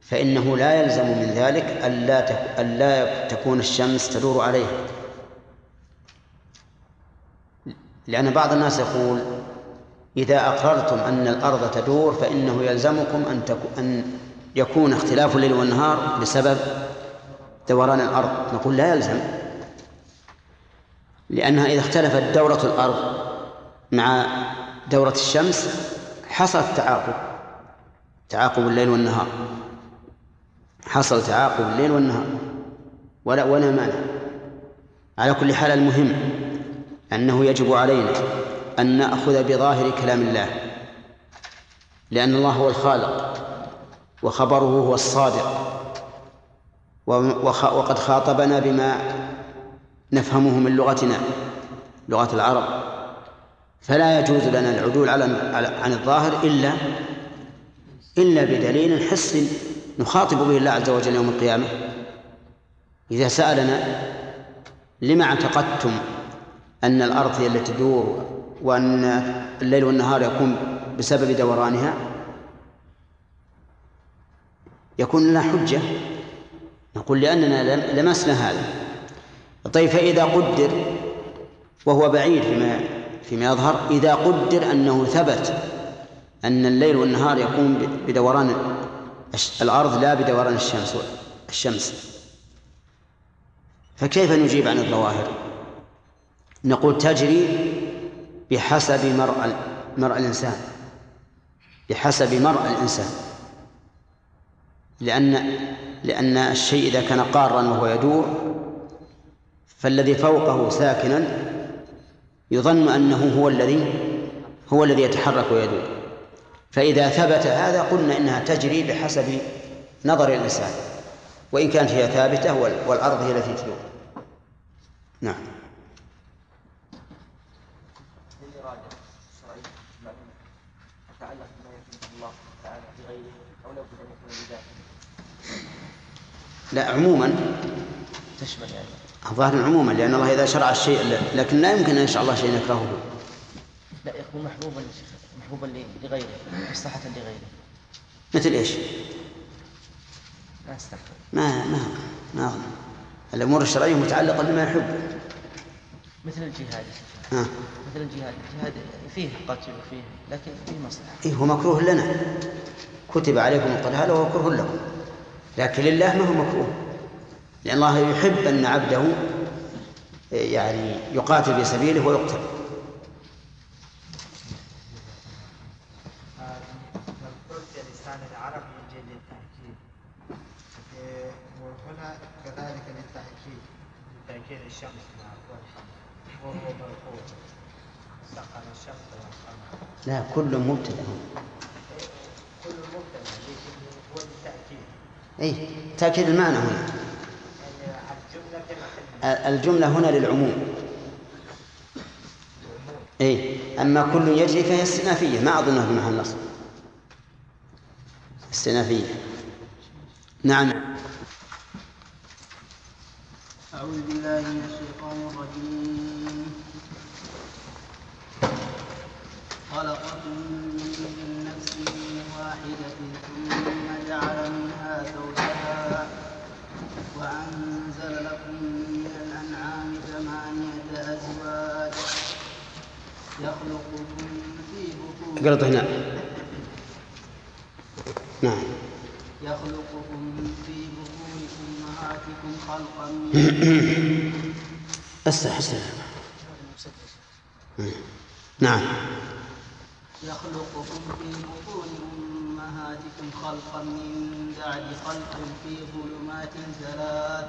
فإنه لا يلزم من ذلك ألا ألا تكون الشمس تدور عليها لأن بعض الناس يقول إذا أقررتم أن الأرض تدور فإنه يلزمكم أن أن يكون اختلاف الليل والنهار بسبب دوران الأرض. نقول لا يلزم لأنها إذا اختلفت دورة الأرض مع دورة الشمس حصل تعاقب تعاقب الليل والنهار. حصل تعاقب الليل والنهار. ولا ولا مانع. على كل حال المهم أنه يجب علينا أن نأخذ بظاهر كلام الله لأن الله هو الخالق وخبره هو الصادق وقد خاطبنا بما نفهمه من لغتنا لغة العرب. فلا يجوز لنا العدول على عن الظاهر إلا إلا بدليل حسي نخاطب به الله عز وجل يوم القيامة. إذا سألنا لما اعتقدتم أن الأرض هي التي تدور وأن الليل والنهار يكون بسبب دورانها يكون لنا حجة. نقول لأننا لمسنا هذا. طيب فإذا قدر وهو بعيد فيما فيما يظهر إذا قدر أنه ثبت أن الليل والنهار يكون بدوران الأرض لا بدوران الشمس الشمس فكيف نجيب عن الظواهر؟ نقول تجري بحسب مرء مرء الإنسان. بحسب مرء الإنسان. لأن لأن الشيء إذا كان قارا وهو يدور فالذي فوقه ساكنا يظن أنه هو الذي هو الذي يتحرك ويدور. فإذا ثبت هذا قلنا إنها تجري بحسب نظر الإنسان. وإن كانت هي ثابتة والأرض هي التي تدور. نعم. لا عموما. تشمل يعني. الظاهر عموما لأن الله إذا شرع الشيء لكن لا يمكن أن يشرع الله شيء يكرهه. لا يكون محبوبا محبوبا لغيره مصلحة لغيره. مثل إيش؟ ما ما ما ما. أظن الأمور الشرعية متعلقة بما يحب. مثل الجهاد. ها مثل الجهاد. الجهاد فيه قتل وفيه لكن فيه مصلحة. إيه هو مكروه لنا. كتب عليكم القتال وهو كره لكم. لكن لله ما هو مكروه. لأن الله يحب أن عبده يعني يقاتل في سبيله ويقتل. إيه، لا كل مبتدأ كل مبتدأ أي تأكيد المعنى هنا. الجملة هنا للعموم. أي أما كل يجري فهي استئنافية ما أظنها في محل نصب استئنافية نعم. أعوذ بالله من الشيطان الرجيم. خلقكم من نفس واحدة ثم لكم من الأنعام ثمانية أزواج يخلقكم في بطون قرط هنا نعم. يخلقكم في بطون أمهاتكم خلقا من استرح استرح نعم. يخلقكم في بطون أمهاتكم خلقا من بعد خلق في ظلمات ثلاث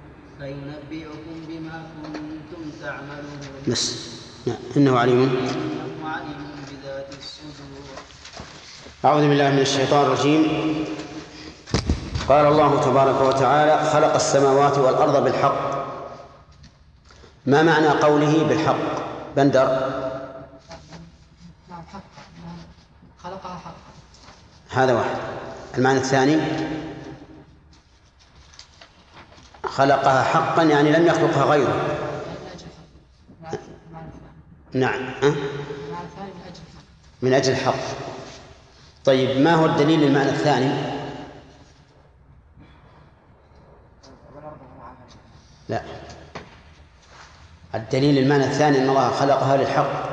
فينبئكم بما كنتم تعملون. بس. نعم إنه عليم. إنه عليم بذات الصدور. أعوذ بالله من الشيطان الرجيم. قال الله تبارك وتعالى خلق السماوات والأرض بالحق. ما معنى قوله بالحق؟ بندر. نعم حق. خلقها حق. هذا واحد. المعنى الثاني خلقها حقا يعني لم يخلقها غيره. نعم. أه؟ من أجل الحق. طيب ما هو الدليل للمعنى الثاني؟ لا. الدليل للمعنى الثاني أن الله خلقها للحق.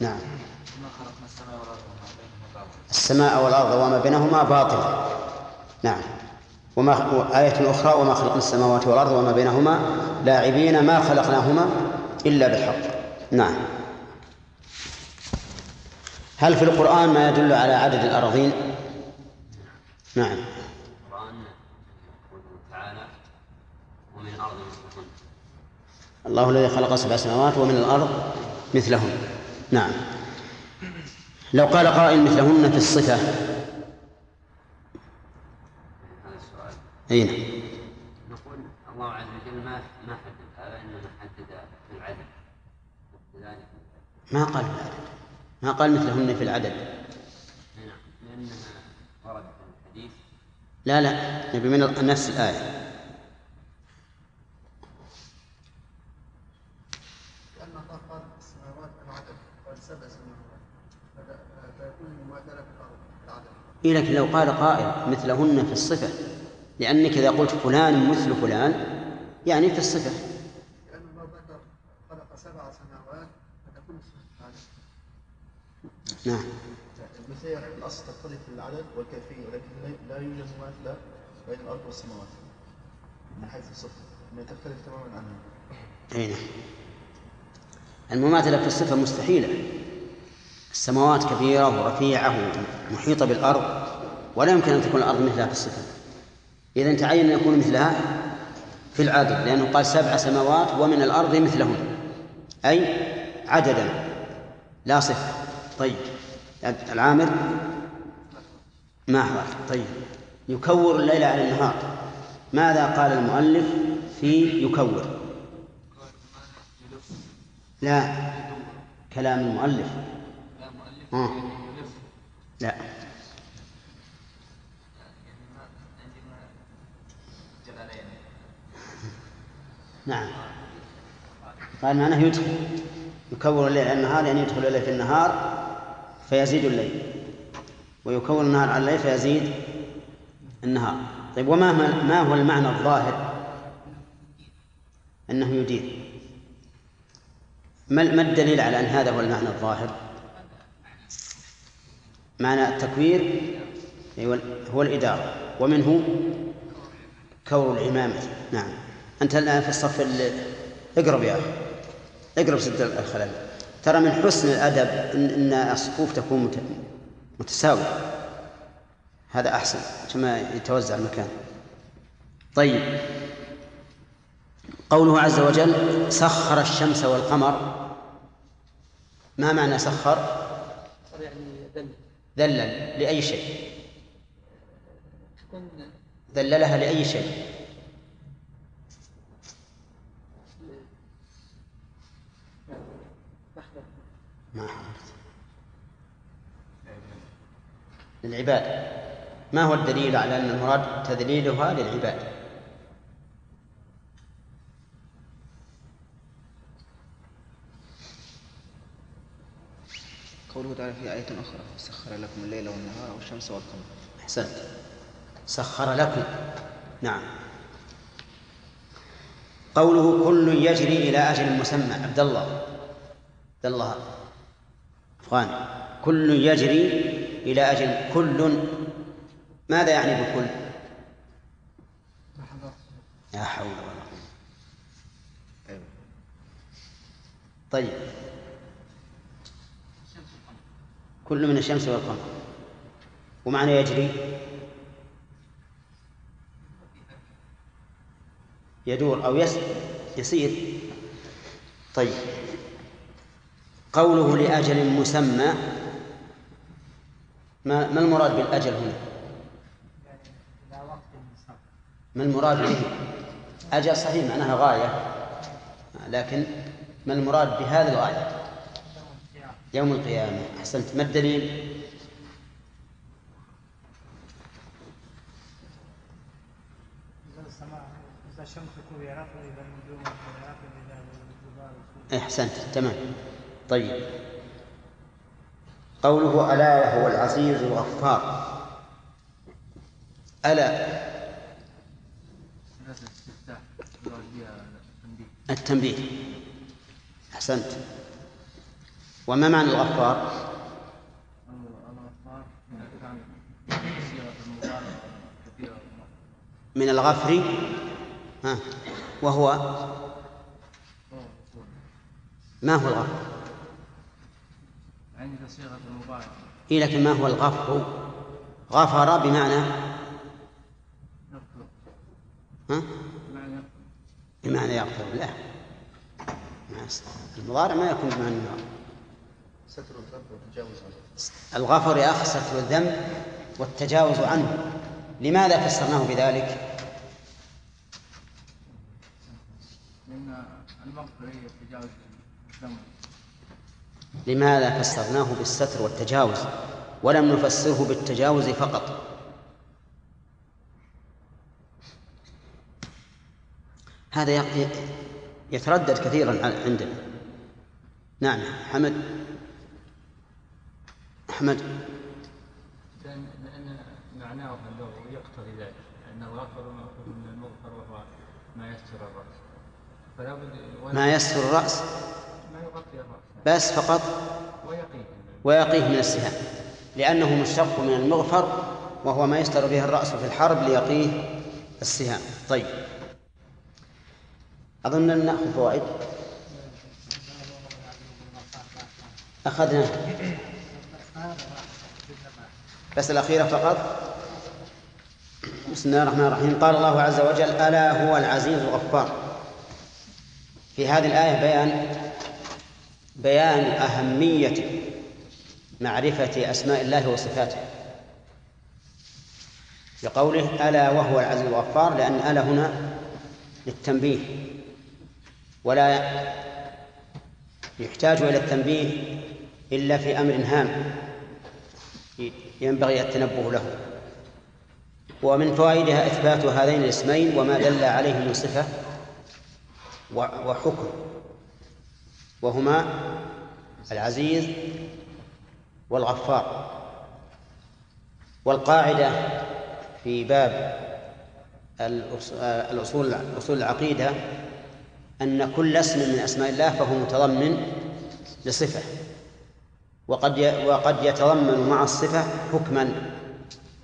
نعم. السماء والأرض وما بينهما باطل. نعم. وما آية أخرى وما خلقنا السماوات والأرض وما بينهما لاعبين ما خلقناهما إلا بالحق. نعم. هل في القرآن ما يدل على عدد الأراضين؟ نعم. القرآن يقول تعالى ومن الأرض مثلهن. الله الذي خلق سبع سماوات ومن الأرض مثلهن. نعم. لو قال قائل مثلهن في الصفة. هذا السؤال. أي نعم. نقول الله عز وجل ما ما حدد هذا إنما حدد في العدد. ما قال في العدد. ما قال مثلهن في العدد. نعم. لأنها وردت في الحديث. لا لا. نبي من نفس الآية لأن الله قال السماوات العدد قال سبع سماوات فلا- فيكون المماثلة في الأرض في العدد إيه لكن لو قال قائل مثلهن في الصفة لأنك إذا قلت فلان مثل فلان يعني في الصفة. لأن الله ذكر خلق سبع سماوات فتكون الصفة نعم. المثلية في الأصل تختلف في العدد والكيفية ولكن لا- يوجد مماثلة بين الأرض والسماوات من حيث الصفة إنها تختلف تماما عنها. أي نعم. المماثلة في الصفة مستحيلة. السماوات كبيرة ورفيعة ومحيطة بالأرض ولا يمكن أن تكون الأرض مثلها في الصفة. إذا تعين أن يكون مثلها في العدد لأنه قال سبع سماوات ومن الأرض مثلهن أي عددا لا صفة. طيب العامر ما حضر طيب يكور الليل على النهار. ماذا قال المؤلف في يكور؟ لا كلام المؤلف. لا. نعم. قال معناه يدخل يكون الليل على النهار يعني يدخل الليل في النهار فيزيد الليل. ويكون النهار على الليل فيزيد النهار. طيب وما ما هو المعنى الظاهر؟ أنه يدير. ما ما الدليل على أن هذا هو المعنى الظاهر؟ معنى التكوير هو الإدارة. ومنه كور العمامة. نعم. أنت الآن في الصف ال... اقرب يا أخي. اقرب سد الخلل. ترى من حسن الأدب إن الصفوف تكون مت... متساوية. هذا أحسن. كما يتوزع المكان. طيب. قوله عز وجل سخر الشمس والقمر. ما معنى سخر؟ يعني ذلل لأي شيء. ذللها لأي شيء. ما حضرت للعباد. ما هو الدليل على أن المراد تذليلها للعباد؟ قوله تعالى في آية أخرى سخر لكم الليل والنهار والشمس والقمر. أحسنت. سخر لكم. نعم. قوله كل يجري إلى أجل مسمى. عبد الله. عبد الله. أفغاني كل يجري إلى أجل كل. ماذا يعني بكل؟ لا حول ولا قوة. طيب. كل من الشمس والقمر ومعنى يجري يدور أو يس يسير طيب قوله لأجل مسمى ما ما المراد بالأجل هنا؟ ما المراد به؟ أجل صحيح معناها غاية لكن ما المراد بهذه الغاية؟ يوم القيامة. أحسنت. ما الدليل؟ أحسنت. تمام. طيب. قوله ألا وهو العزيز الغفار. ألا. التنبيه. أحسنت. وما معنى الغفار؟ من الغفر ها وهو ما هو الغفر؟ عند صيغة المبالغة إيه لكن ما هو الغفر؟ غفر بمعنى ها؟ بمعنى يغفر لا. المضارع ما يكون بمعنى يغفر ستر الذنب والتجاوز عنه. الغفر يا أخي ستر الذنب والتجاوز عنه. لماذا فسرناه بذلك؟ لأن المغفرة هي تجاوز الذنب. لماذا فسرناه بالستر والتجاوز؟ ولم نفسره بالتجاوز فقط. هذا يتردد كثيرا عندنا. نعم حمد أحمد. لأن معناه اللغة يقتضي ذلك أن الغفر مأخوذ من المغفر وهو ما يستر الرأس. فلا بد ما يستر الرأس؟ ما يغطي الرأس. بس فقط؟ ويقيه ويقيه من السهام لأنه مشتق من المغفر وهو ما يستر به الرأس في الحرب ليقيه السهام. طيب. أظن أن نأخذ فوائد. أخذنا. بس الأخيرة فقط. بسم الله الرحمن الرحيم. قال الله عز وجل ألا هو العزيز الغفار. في هذه الآية بيان بيان أهمية معرفة أسماء الله وصفاته. لقوله ألا وهو العزيز الغفار لأن ألا هنا للتنبيه. ولا يحتاج إلى التنبيه إلا في أمر هام. ينبغي التنبه له. ومن فوائدها إثبات هذين الاسمين وما دل عليه من صفة وحكم. وهما العزيز والغفار. والقاعدة في باب الأصول أصول العقيدة أن كل اسم من أسماء الله فهو متضمن لصفة. وقد وقد يتضمن مع الصفة حكما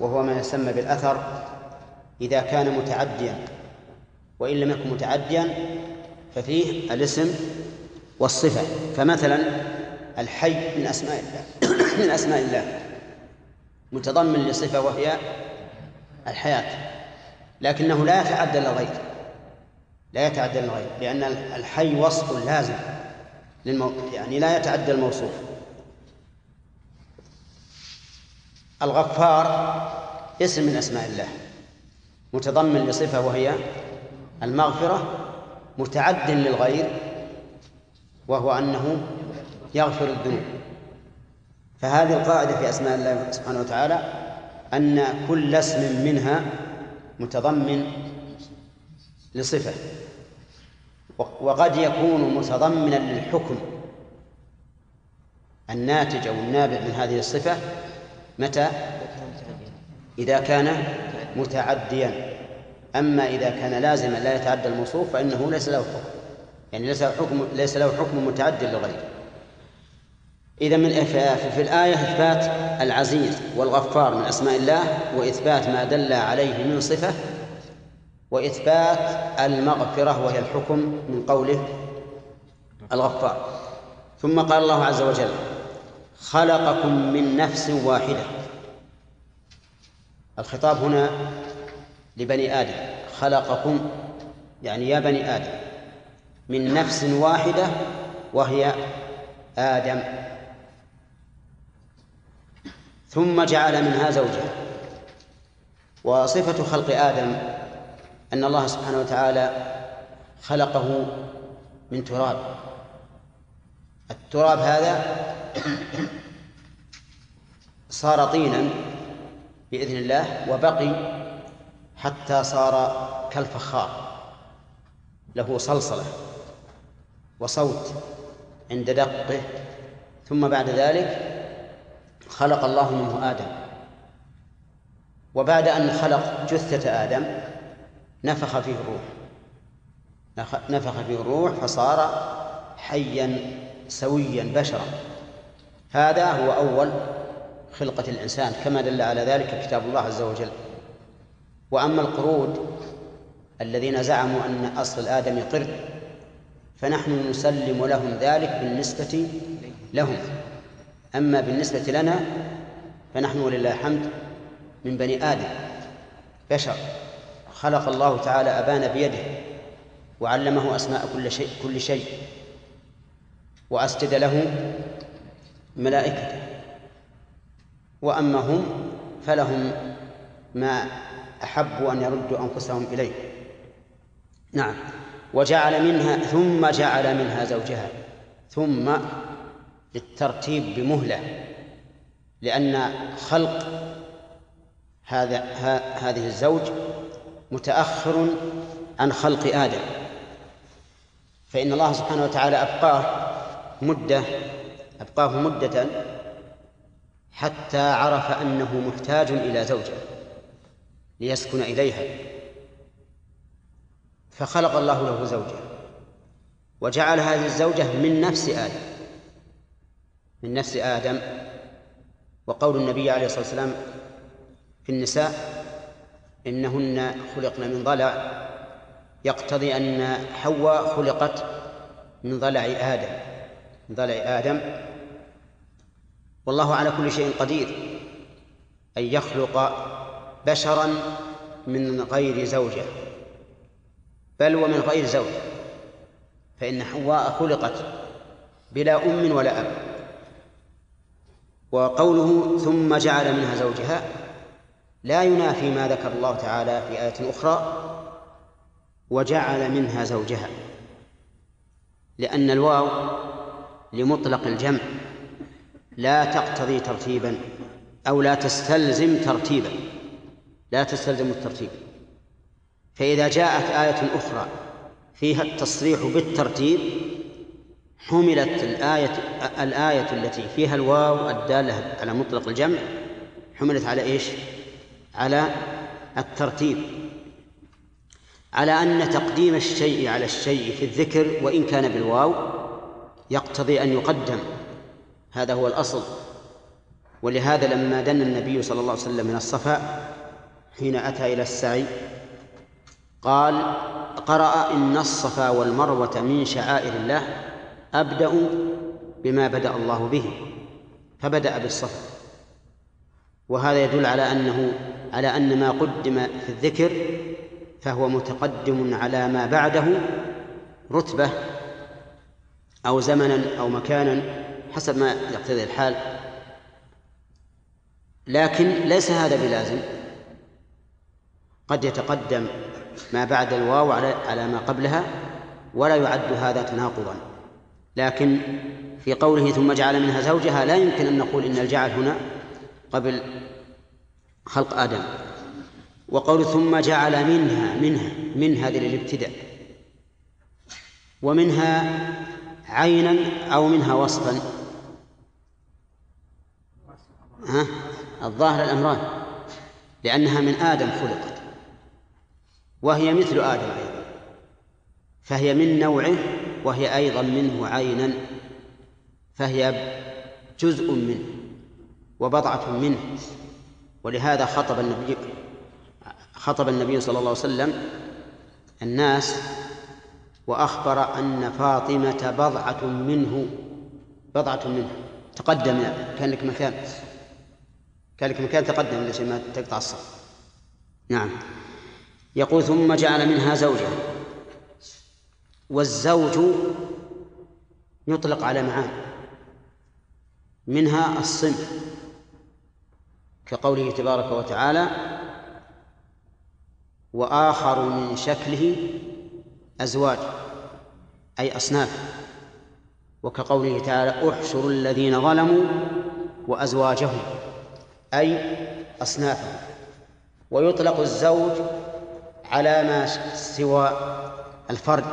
وهو ما يسمى بالأثر إذا كان متعديا وإن لم يكن متعديا ففيه الاسم والصفة. فمثلا الحي من أسماء الله من أسماء الله متضمن لصفة وهي الحياة لكنه لا يتعدى للغير لا يتعدى للغير لأن الحي وصف لازم للمو... يعني لا يتعدى الموصوف. الغفار اسم من أسماء الله متضمن لصفة وهي المغفرة متعد للغير وهو أنه يغفر الذنوب. فهذه القاعدة في أسماء الله سبحانه وتعالى أن كل اسم منها متضمن لصفة وقد يكون متضمنا للحكم الناتج أو النابع من هذه الصفة متى؟ إذا كان متعديا. أما إذا كان لازما لا يتعدى الموصوف فإنه ليس له حكم. يعني ليس له حكم ليس له حكم متعد للغير إذا من في الآية إثبات العزيز والغفار من أسماء الله وإثبات ما دل عليه من صفة وإثبات المغفرة وهي الحكم من قوله الغفار. ثم قال الله عز وجل خلقكم من نفس واحدة. الخطاب هنا لبني آدم. خلقكم يعني يا بني آدم من نفس واحدة وهي آدم. ثم جعل منها زوجها. وصفة خلق آدم أن الله سبحانه وتعالى خلقه من تراب. التراب هذا صار طينا بإذن الله وبقي حتى صار كالفخار له صلصلة وصوت عند دقه. ثم بعد ذلك خلق الله منه آدم. وبعد أن خلق جثة آدم نفخ فيه الروح. نفخ فيه الروح فصار حيا سويا بشرا. هذا هو أول خلقة الإنسان كما دل على ذلك كتاب الله عز وجل. وأما القرود الذين زعموا أن أصل الآدم قرد فنحن نسلم لهم ذلك بالنسبة لهم. أما بالنسبة لنا فنحن ولله الحمد من بني آدم. بشر. خلق الله تعالى أبانا بيده وعلمه أسماء كل شيء كل شيء. وأسجد له ملائكته. وأما هم فلهم ما أحبوا أن يردوا أنفسهم إليه. نعم. وجعل منها ثم جعل منها زوجها. ثم للترتيب بمهلة. لأن خلق هذا هذه الزوج متأخر عن خلق آدم. فإن الله سبحانه وتعالى أبقاه مدة أبقاه مدة حتى عرف أنه محتاج إلى زوجة ليسكن إليها. فخلق الله له زوجة وجعل هذه الزوجة من نفس آدم. من نفس آدم. وقول النبي عليه الصلاة والسلام في النساء إنهن خلقن من ضلع. يقتضي أن حواء خلقت من ضلع آدم. من ضلع آدم. والله على كل شيء قدير. أن يخلق بشرا من غير زوجة. بل ومن غير زوج. فإن حواء خلقت بلا أم ولا أب. وقوله ثم جعل منها زوجها لا ينافي ما ذكر الله تعالى في آية أخرى وجعل منها زوجها. لأن الواو لمطلق الجمع. لا تقتضي ترتيبا أو لا تستلزم ترتيبا. لا تستلزم الترتيب. فإذا جاءت آية أخرى فيها التصريح بالترتيب حملت الآية الآية التي فيها الواو الدالة على مطلق الجمع حملت على إيش؟ على الترتيب. على أن تقديم الشيء على الشيء في الذكر وإن كان بالواو يقتضي أن يقدم. هذا هو الأصل. ولهذا لما دن النبي صلى الله عليه وسلم من الصفا حين أتى إلى السعي قال قرأ إن الصفا والمروة من شعائر الله أبدأ بما بدأ الله به. فبدأ بالصفا. وهذا يدل على أنه على أن ما قدم في الذكر فهو متقدم على ما بعده رتبة أو زمنا أو مكانا حسب ما يقتضي الحال. لكن ليس هذا بلازم. قد يتقدم ما بعد الواو على على ما قبلها ولا يعد هذا تناقضا. لكن في قوله ثم جعل منها زوجها لا يمكن أن نقول إن الجعل هنا قبل خلق آدم. وقول ثم جعل منها منها من هذه للابتداء ومنها عينا أو منها وصفا. ها؟ الظاهر الأمران. لأنها من آدم خلقت. وهي مثل آدم أيضا. فهي من نوعه وهي أيضا منه عينا. فهي جزء منه وبضعة منه. ولهذا خطب النبي خطب النبي صلى الله عليه وسلم الناس وأخبر أن فاطمة بضعة منه بضعة منه. تقدم كان لك مكان. كان لك مكان تقدم لشيء ما تقطع الصف. نعم. يقول ثم جعل منها زوجا والزوج يطلق على معان منها الصنف. كقوله تبارك وتعالى وآخر من شكله أزواج أي أصناف. وكقوله تعالى أحشروا الذين ظلموا وأزواجهم أي أصنافهم. ويطلق الزوج على ما سوى الفرد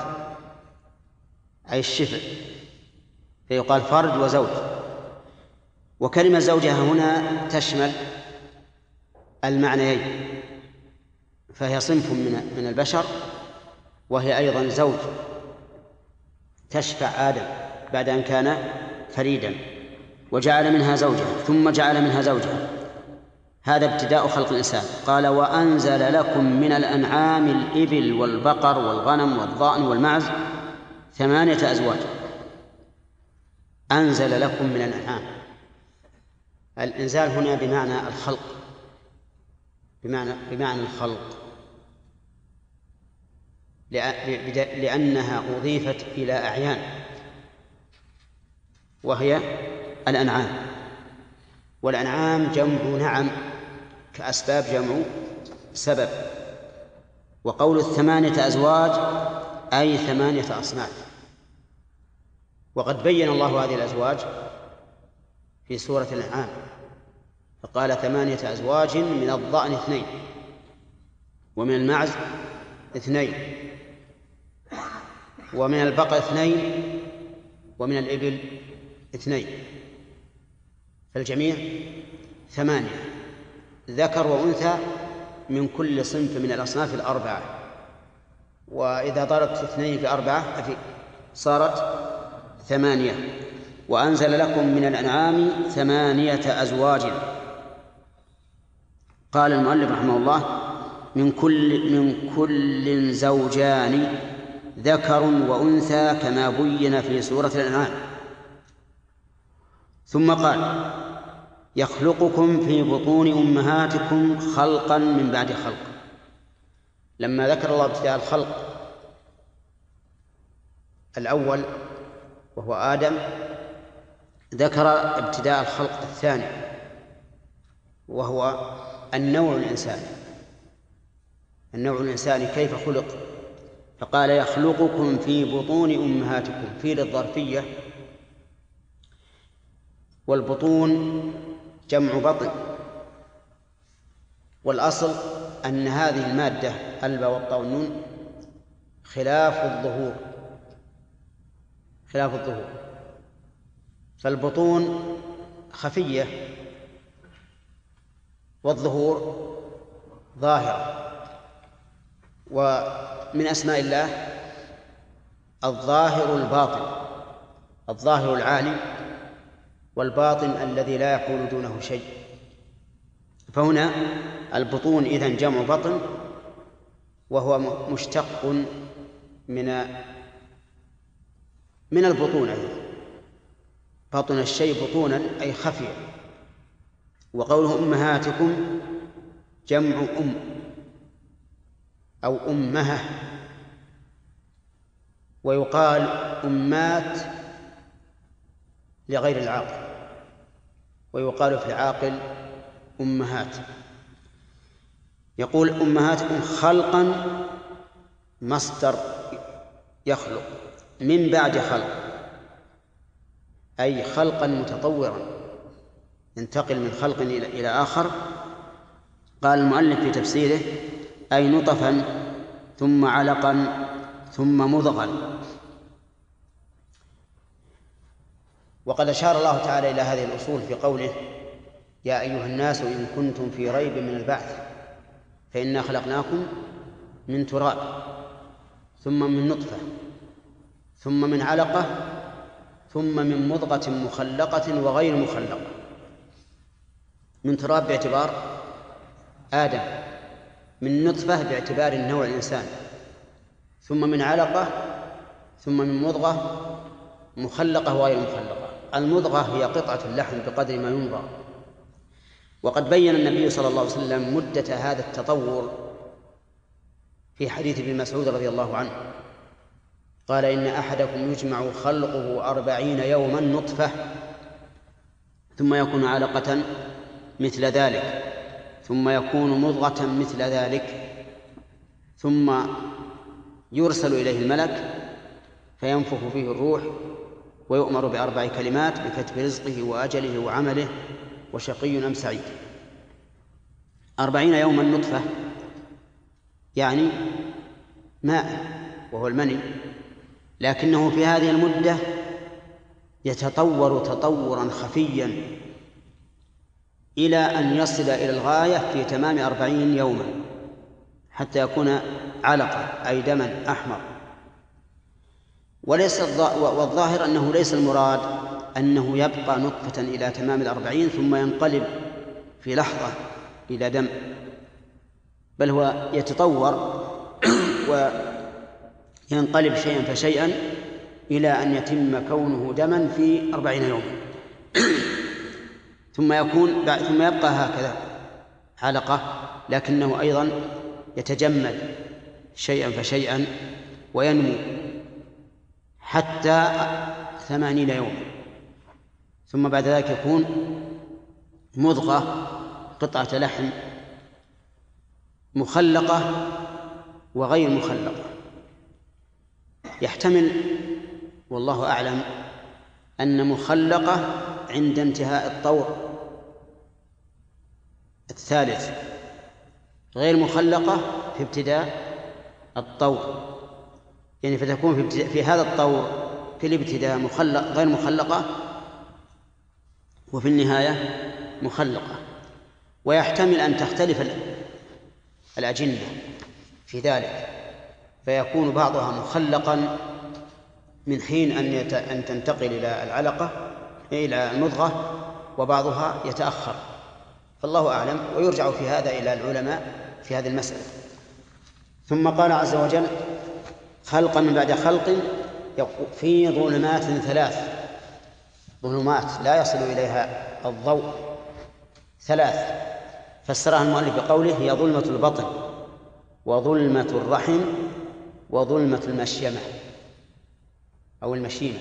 أي الشفع. فيقال فرد وزوج. وكلمة زوجها هنا تشمل المعنيين فهي صنف من من البشر وهي أيضا زوج تشفع آدم بعد أن كان فريدا وجعل منها زوجها ثم جعل منها زوجها. هذا ابتداء خلق الإنسان. قال وأنزل لكم من الأنعام الإبل والبقر والغنم والضأن والمعز ثمانية أزواج. أنزل لكم من الأنعام. الإنزال هنا بمعنى الخلق بمعنى بمعنى الخلق. لأنها أضيفت إلى أعيان وهي الأنعام. والأنعام جمع نعم كأسباب جمع سبب. وقول الثمانية أزواج أي ثمانية أصناف. وقد بين الله هذه الأزواج في سورة الأنعام. فقال ثمانية أزواج من الضأن اثنين ومن المعز اثنين. ومن البقر اثنين ومن الإبل اثنين فالجميع ثمانية ذكر وأنثى من كل صنف من الأصناف الأربعة وإذا ضربت اثنين في أربعة صارت ثمانية وأنزل لكم من الأنعام ثمانية أزواج قال المؤلف رحمه الله من كل من كل زوجان ذكر وأنثى كما بين في سورة الأنعام. ثم قال يخلقكم في بطون أمهاتكم خلقا من بعد خلق. لما ذكر الله ابتداء الخلق الأول وهو آدم ذكر ابتداء الخلق الثاني وهو النوع الإنساني. النوع الإنساني كيف خلق؟ فقال يخلقكم في بطون أمهاتكم في للظرفية. والبطون جمع بطن. والأصل أن هذه المادة الباء والطاء والنون خلاف الظهور. خلاف الظهور. فالبطون خفية والظهور ظاهرة. ومن أسماء الله؟ الظاهر الباطن الظاهر العالي والباطن الذي لا يكون دونه شيء. فهنا البطون إذن جمع بطن وهو مشتق من من البطون أيضا. بطن الشيء بطونا أي خفيا وقوله أمهاتكم جمع أم. أو أمها. ويقال أمات لغير العاقل. ويقال في العاقل أمهات. يقول أمهاتكم خلقا مصدر يخلق من بعد خلق أي خلقا متطورا. ينتقل من خلق إلى آخر. قال المؤلف في تفسيره أي نطفا ثم علقا ثم مضغا. وقد أشار الله تعالى إلى هذه الأصول في قوله يا أيها الناس إن كنتم في ريب من البعث فإنا خلقناكم من تراب ثم من نطفة ثم من علقة ثم من مضغة مخلقة وغير مخلقة. من تراب باعتبار آدم. من نطفة باعتبار النوع الإنسان ثم من علقة ثم من مضغة مخلقة وغير مخلقة. المضغة هي قطعة اللحم بقدر ما ينضغ. وقد بين النبي صلى الله عليه وسلم مدة هذا التطور في حديث ابن مسعود رضي الله عنه. قال إن أحدكم يجمع خلقه أربعين يوما نطفة ثم يكون علقة مثل ذلك. ثم يكون مضغة مثل ذلك ثم يرسل إليه الملك فينفخ فيه الروح ويؤمر بأربع كلمات بكتب رزقه وأجله وعمله وشقي أم سعيد. أربعين يوما نطفة يعني ماء وهو المني لكنه في هذه المدة يتطور تطورا خفيا إلى أن يصل إلى الغاية في تمام أربعين يوما حتى يكون علقة أي دما أحمر. وليس والظاهر أنه ليس المراد أنه يبقى نطفة إلى تمام الأربعين ثم ينقلب في لحظة إلى دم بل هو يتطور وينقلب شيئا فشيئا إلى أن يتم كونه دما في أربعين يوما. ثم يكون ثم يبقى هكذا. حلقة لكنه أيضا يتجمد شيئا فشيئا وينمو حتى ثمانين يوما ثم بعد ذلك يكون مضغة قطعة لحم مخلقة وغير مخلقة. يحتمل والله أعلم أن مخلقة عند انتهاء الطور الثالث غير مخلقة في ابتداء الطور. يعني فتكون في, ابتداء في هذا الطور في الابتداء مخلق غير مخلقة وفي النهاية مخلقة. ويحتمل أن تختلف الأجنة في ذلك. فيكون بعضها مخلقا من حين أن أن تنتقل إلى العلقة إلى المضغة وبعضها يتأخر. فالله أعلم ويرجع في هذا إلى العلماء في هذه المسألة. ثم قال عز وجل خلقا بعد خلق في ظلمات ثلاث. ظلمات لا يصل إليها الضوء. ثلاث. فسرها المؤلف بقوله هي ظلمة البطن وظلمة الرحم وظلمة المشيمة أو المشيمة.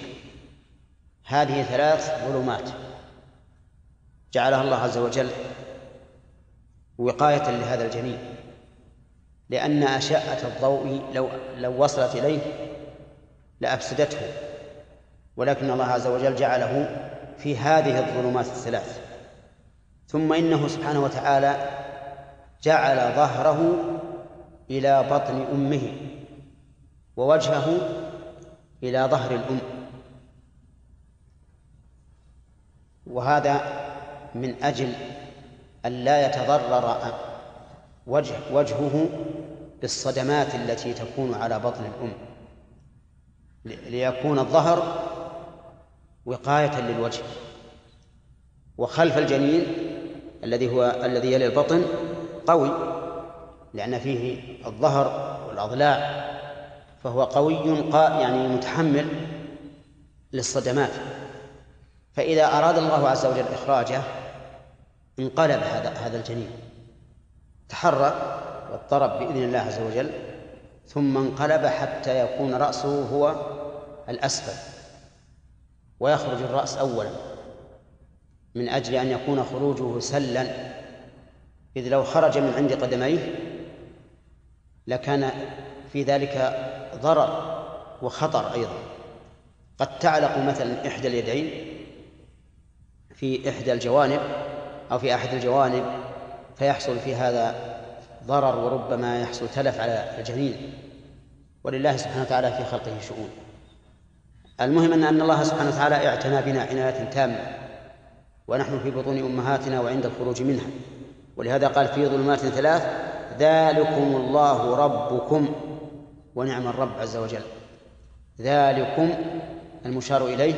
هذه ثلاث ظلمات جعلها الله عز وجل وقاية لهذا الجنين. لأن أشعة الضوء لو لو وصلت إليه لأفسدته. ولكن الله عز وجل جعله في هذه الظلمات الثلاث. ثم إنه سبحانه وتعالى جعل ظهره إلى بطن أمه ووجهه إلى ظهر الأم. وهذا من أجل أن لا يتضرر وجه وجهه بالصدمات التي تكون على بطن الأم. ليكون الظهر وقاية للوجه. وخلف الجنين الذي هو الذي يلي البطن قوي لأن فيه الظهر والأضلاع فهو قوي يعني متحمل للصدمات. فإذا أراد الله عز وجل إخراجه انقلب هذا هذا الجنين. تحرك واضطرب بإذن الله عز وجل ثم انقلب حتى يكون رأسه هو الأسفل ويخرج الرأس أولا من أجل أن يكون خروجه سلا. إذ لو خرج من عند قدميه لكان في ذلك ضرر وخطر أيضا. قد تعلق مثلا إحدى اليدين في إحدى الجوانب أو في أحد الجوانب فيحصل في هذا ضرر وربما يحصل تلف على الجنين. ولله سبحانه وتعالى في خلقه شؤون. المهم أن أن الله سبحانه وتعالى اعتنى بنا عناية تامة. ونحن في بطون أمهاتنا وعند الخروج منها. ولهذا قال في ظلمات ثلاث ذلكم الله ربكم ونعم الرب عز وجل. ذلكم المشار إليه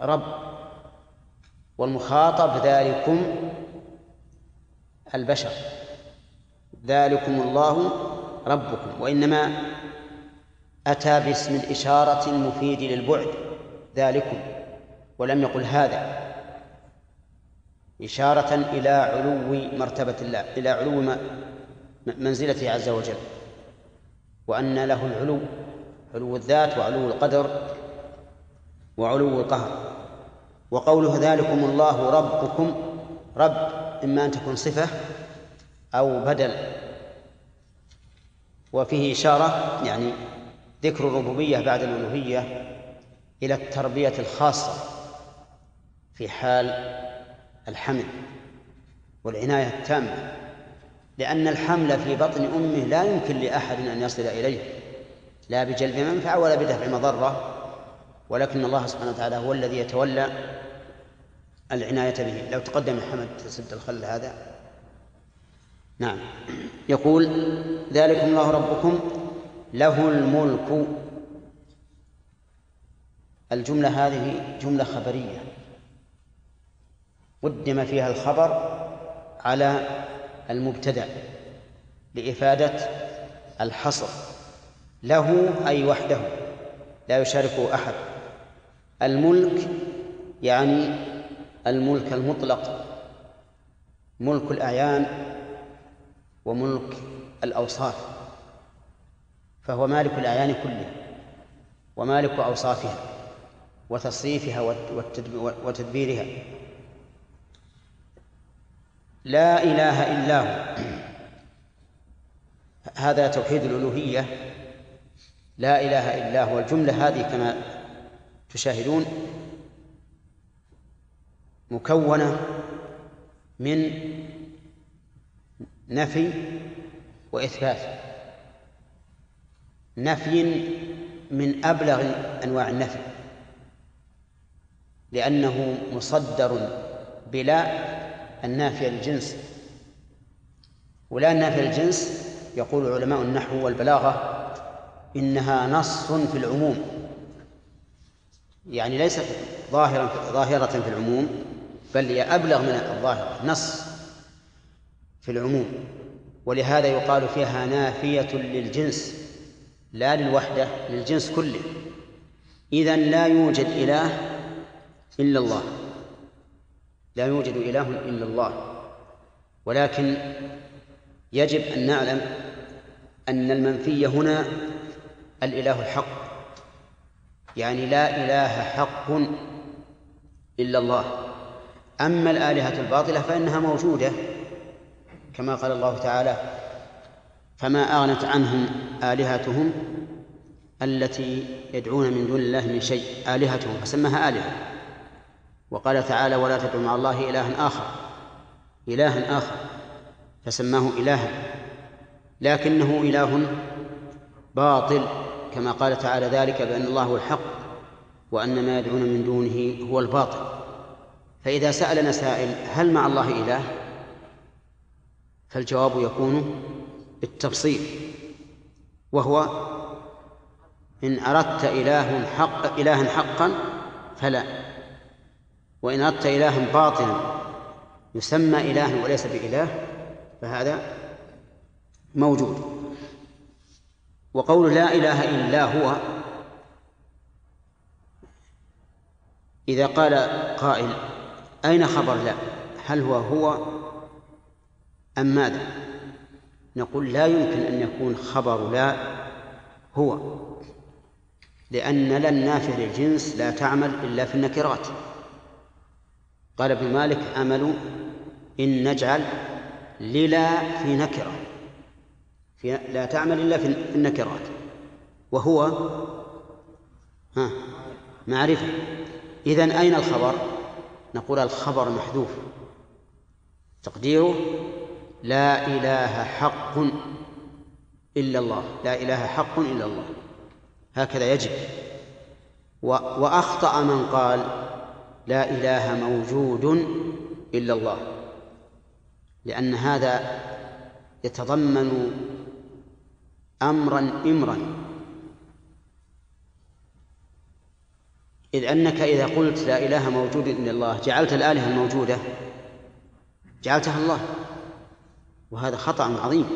رب. والمخاطب ذلكم البشر. ذلكم الله ربكم. وإنما أتى باسم الإشارة المفيد للبعد. ذلكم. ولم يقل هذا. إشارة إلى علو مرتبة الله إلى علو منزلته عز وجل. وأن له العلو علو الذات وعلو القدر وعلو القهر. وقوله ذلكم الله ربكم رب إما أن تكون صفة أو بدل. وفيه إشارة يعني ذكر الربوبية بعد الألوهية إلى التربية الخاصة في حال الحمل والعناية التامة لأن الحمل في بطن أمه لا يمكن لأحد أن يصل إليه لا بجلب منفعة ولا بدفع مضرة. ولكن الله سبحانه وتعالى هو الذي يتولى العناية به. لو تقدم محمد تسد الخل هذا. نعم. يقول ذلكم الله ربكم له الملك. الجملة هذه جملة خبرية. قدم فيها الخبر على المبتدأ لإفادة الحصر. له أي وحده. لا يشاركه أحد. الملك يعني الملك المطلق ملك الأعيان وملك الأوصاف فهو مالك الأعيان كلها ومالك أوصافها وتصريفها وتدبيرها. لا إله إلا هو. هذا توحيد الألوهية. لا إله إلا هو. الجملة هذه كما تشاهدون مكونة من نفي وإثبات. نفي من أبلغ أنواع النفي لأنه مصدر بلا النافية للجنس ولا النافية للجنس يقول علماء النحو والبلاغة إنها نص في العموم. يعني ليست ظاهرة ظاهرة في العموم بل هي أبلغ من الظاهرة نص في العموم. ولهذا يقال فيها نافية للجنس لا للوحدة للجنس كله. إذا لا يوجد إله إلا الله. لا يوجد إله إلا الله. ولكن يجب أن نعلم أن المنفي هنا الإله الحق. يعني لا إله حق إلا الله. أما الآلهة الباطلة فإنها موجودة كما قال الله تعالى فما أغنت عنهم آلهتهم التي يدعون من دون الله من شيء. آلهتهم فسماها آلهة. وقال تعالى ولا تدعوا مع الله إلها آخر. إلها آخر فسماه إلها. لكنه إله باطل. كما قال تعالى ذلك بأن الله هو الحق وأن ما يدعون من دونه هو الباطل. فإذا سألنا سائل هل مع الله إله؟ فالجواب يكون بالتفصيل وهو إن أردت إله حق إلها حقا فلا وإن أردت إلها باطلا يسمى إله وليس بإله فهذا موجود. وقول لا إله إلا هو. إذا قال قائل أين خبر لا؟ هل هو هو أم ماذا؟ نقول لا يمكن أن يكون خبر لا هو لأن لا النافع للجنس لا تعمل إلا في النكرات. قال ابن مالك عمل إن نجعل للا في نكرة. في لا تعمل إلا في النكرات. وهو ها معرفة. إذن أين الخبر؟ نقول الخبر محذوف. تقديره لا إله حق إلا الله لا إله حق إلا الله. هكذا يجب. وأخطأ من قال لا إله موجود إلا الله لأن هذا يتضمن أمرا إمرا. إذ أنك إذا قلت لا إله موجود إلا الله جعلت الآلهة الموجودة جعلتها الله. وهذا خطأ عظيم.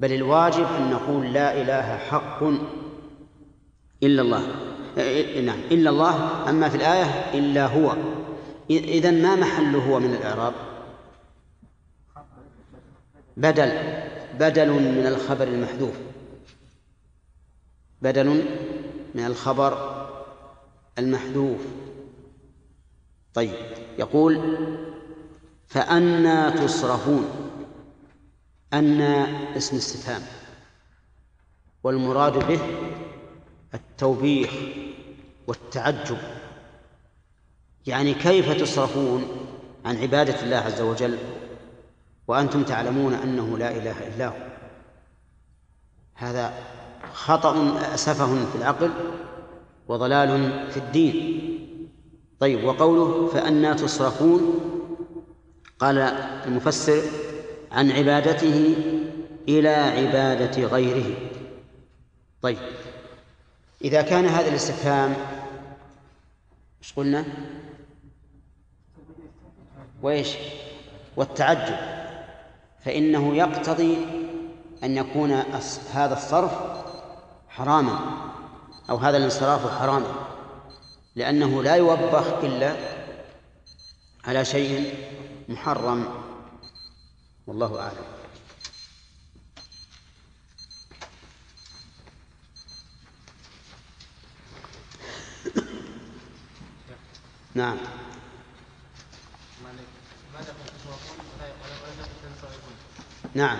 بل الواجب أن نقول لا إله حق إلا الله. نعم إلا الله. أما في الآية إلا هو. إذا ما محل هو من الإعراب؟ بدل. بدل من الخبر المحذوف. بدل من الخبر المحذوف. طيب يقول فأنا تصرفون. أن اسم استفهام والمراد به التوبيخ والتعجب. يعني كيف تصرفون عن عبادة الله عز وجل؟ وأنتم تعلمون أنه لا إله إلا هو هذا خطأ سفه في العقل وضلال في الدين طيب وقوله فأنا تصرفون قال المفسر عن عبادته إلى عبادة غيره طيب إذا كان هذا الاستفهام إيش قلنا؟ وإيش؟ والتعجب فإنه يقتضي أن يكون هذا الصرف حراما أو هذا الانصراف حراما لأنه لا يوبخ إلا على شيء محرم. والله أعلم. نعم. نعم.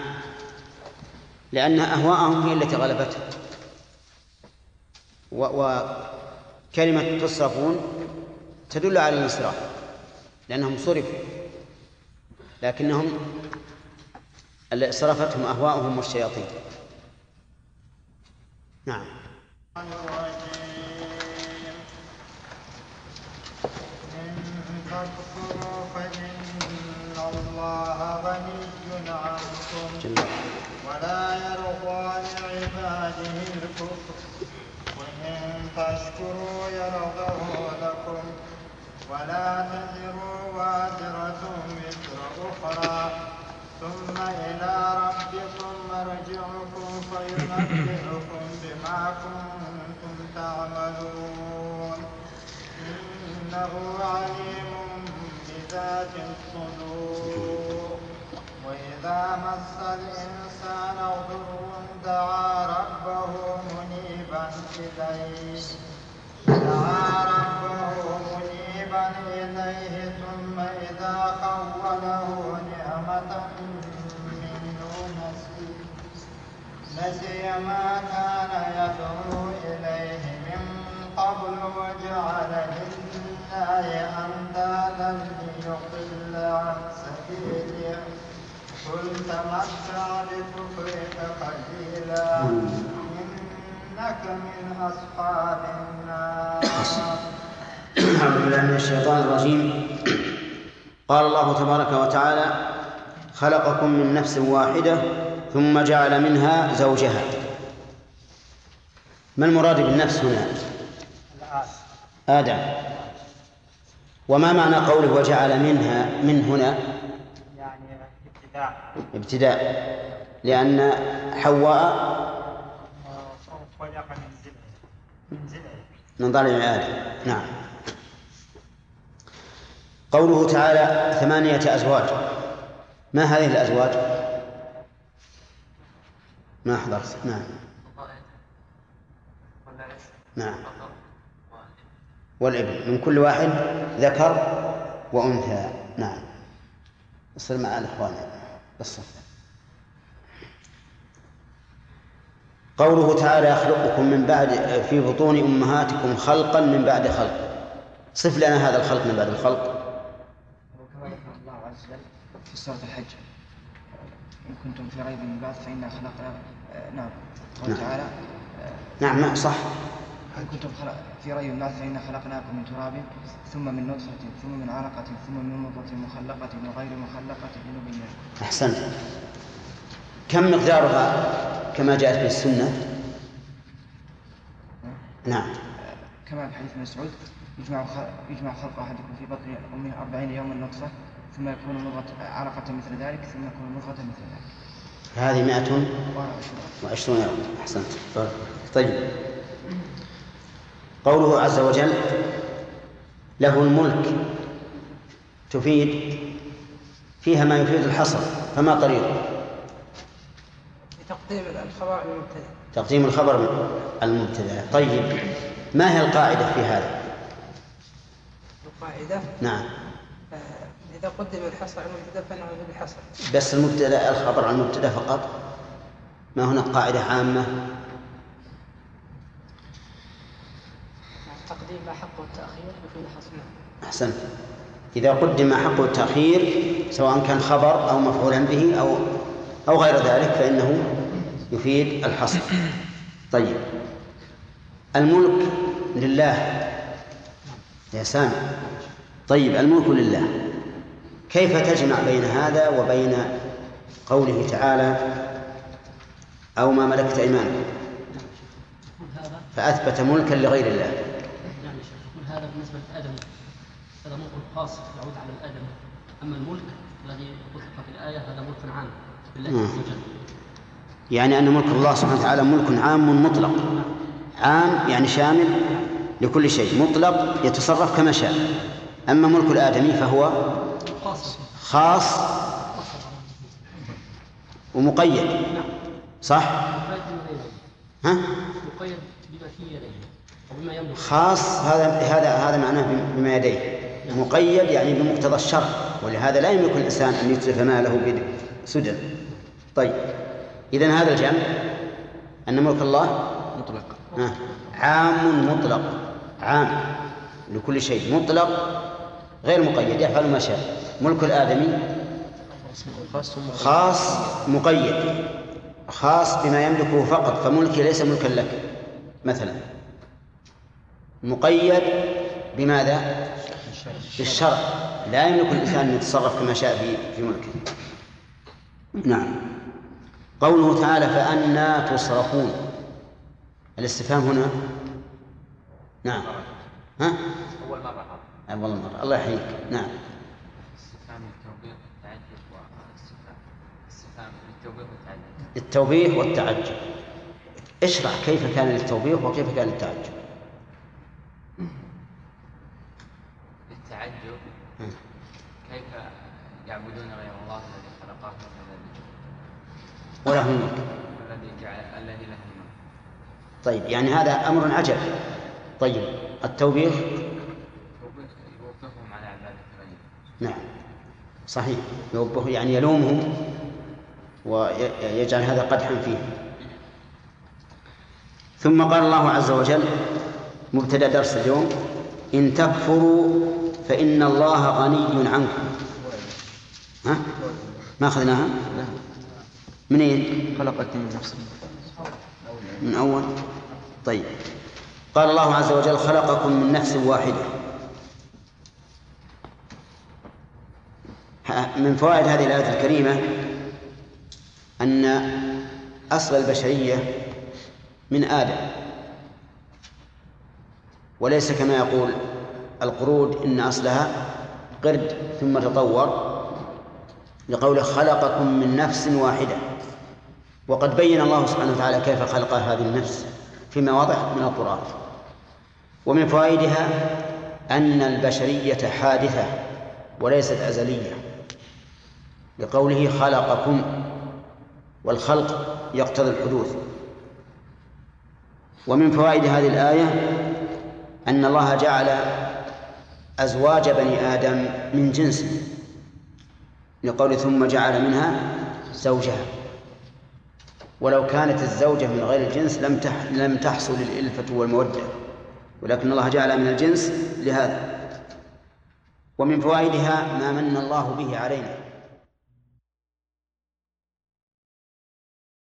لأن أهواءهم هي التي غلبتهم. وكلمة تصرفون تدل على الانصراف لأنهم صرفوا. لكنهم صرفتهم أهواؤهم والشياطين نعم. الله غني عنكم ولا يرضى لعباده الكفر. وإن تشكروا يرضه لكم. ولا تزر وازرة وزر أخرى. ثم إلى ربكم مرجعكم فينبئكم بما كنتم تعملون. إنه عليم بذات الصدور. وإذا مس الإنسان ضر دعا ربه منيبا إليه. دعا ربه منيبا إليه ثم إذا خوله نعمة منه نسي ما كان يدعو إليه من قبل وجعل لله أندادا ليضل عن سبيله. قل تمتع بكفرك قليلا إنك من أصحاب النار أعوذ بالله من الشيطان الرجيم. قال الله تبارك وتعالى خلقكم من نفس واحدة ثم جعل منها زوجها. ما المراد بالنفس هنا؟ آدم. وما معنى قوله وجعل منها من هنا؟ ابتداء. لأن حواء من ضلع آدم نعم. قوله تعالى ثمانية أزواج. ما هذه الأزواج؟ ما حضرت. نعم. نعم. والابن من كل واحد ذكر وأنثى. نعم. اصل مع الإخوان. بالصف قوله تعالى يخلقكم من بعد في بطون أمهاتكم خلقا من بعد خلق. صف لنا هذا الخلق من بعد الخلق. الله عز وجل في سورة الحج. إن كنتم في ريب من البعث فإنا خلقنا نعم. قال نعم. تعالى نعم صح. إن كنتم في من البعث فإنا خلقناكم من تراب ثم من نطفة ثم من علقة ثم من مضغة مخلقة وغير مخلقة لنبين. أحسنت. كم مقدارها كما جاءت في السنة؟ نعم. كما في حديث مسعود يجمع يجمع خلق أحدكم في بطن أمه أربعين يوما نطفة ثم يكون مضغة علقة مثل ذلك ثم يكون مضغة مثل ذلك. هذه مائة وعشرون. وعشرون يوم أحسنت. طيب. قوله عز وجل له الملك تفيد فيها ما يفيد الحصر فما طريقه بتقديم الخبر المبتدئ. تقديم الخبر المبتدا طيب ما هي القاعدة في هذا؟ القاعدة؟ نعم. آه، إذا قدم الحصر على المبتدأ فنعمل بالحصر. بس المبتدأ الخبر عن المبتدا فقط؟ ما هناك قاعدة عامة؟ تقديم ما حقه التأخير يكون الحصر أحسنت. إذا قدم حقه التأخير سواء كان خبر أو مفعولا به أو أو غير ذلك فإنه يفيد الحصر. طيب. الملك لله. يا سامي. طيب الملك لله. كيف تجمع بين هذا وبين قوله تعالى أو ما ملكت أيمانكم؟ هذا فأثبت ملكا لغير الله يعني شيخ يقول هذا بالنسبة لآدم هذا ملك خاص يعود على الآدم أما الملك الذي أطلق في الآية هذا ملك عام بالله مم. عز وجل. يعني أن ملك الله سبحانه وتعالى ملك عام مطلق. عام يعني شامل لكل شيء. مطلق يتصرف كما شاء. أما ملك الآدمي فهو خاص. ومقيد. صح؟ ها؟ مقيد بما في يديه خاص هذا هذا هذا معناه بما يديه. مقيد يعني بمقتضى الشرع ولهذا لا يملك الإنسان أن يتلف ماله بسدى طيب إذا هذا الجمع أن ملك الله مطلق. عام مطلق عام لكل شيء مطلق غير مقيد يفعل ما شاء. ملك الآدمي خاص مقيد خاص بما يملكه فقط فملكي ليس ملكا لك. مثلا مقيد بماذا؟ بالشرع. لا يملك الإنسان أن يتصرف كما شاء في في ملكه. نعم. قوله تعالى فأنا تصرفون. الاستفهام هنا؟ نعم. ها؟ أول مرة أول مرة. الله يحييك. نعم. التوبيخ والتعجب اشرح كيف كان للتوبيخ وكيف كان للتعجب يعبدون غير الله الذي خلقهم والذي وله الملك والذي جعل الذي له الملك طيب يعني هذا أمر عجب. طيب التوبيخ؟ يوبخ- يوبخهم على عبادة غيره نعم. صحيح. يوبه يعني يلومهم ويجعل هذا قدحا فيه ثم قال الله عز وجل مبتدأ درس اليوم إن تكفروا فإن الله غني عنكم. ها؟ ما أخذناها؟ منين؟ خلقتني من نفس من أول طيب قال الله عز وجل خلقكم من نفس واحدة من فوائد هذه الآية الكريمة أن أصل البشرية من آدم وليس كما يقول القرود إن أصلها قرد ثم تطور لقوله خلقكم من نفس واحدة. وقد بين الله سبحانه وتعالى كيف خلق هذه النفس في مواضع من القرآن. ومن فوائدها أن البشرية حادثة وليست أزلية. لقوله خلقكم والخلق يقتضي الحدوث. ومن فوائد هذه الآية أن الله جعل أزواج بني آدم من جنسه لقول ثم جعل منها زوجها. ولو كانت الزوجة من غير الجنس لم لم تحصل الألفة والمودة ولكن الله جعل من الجنس لهذا. ومن فوائدها ما من الله به علينا.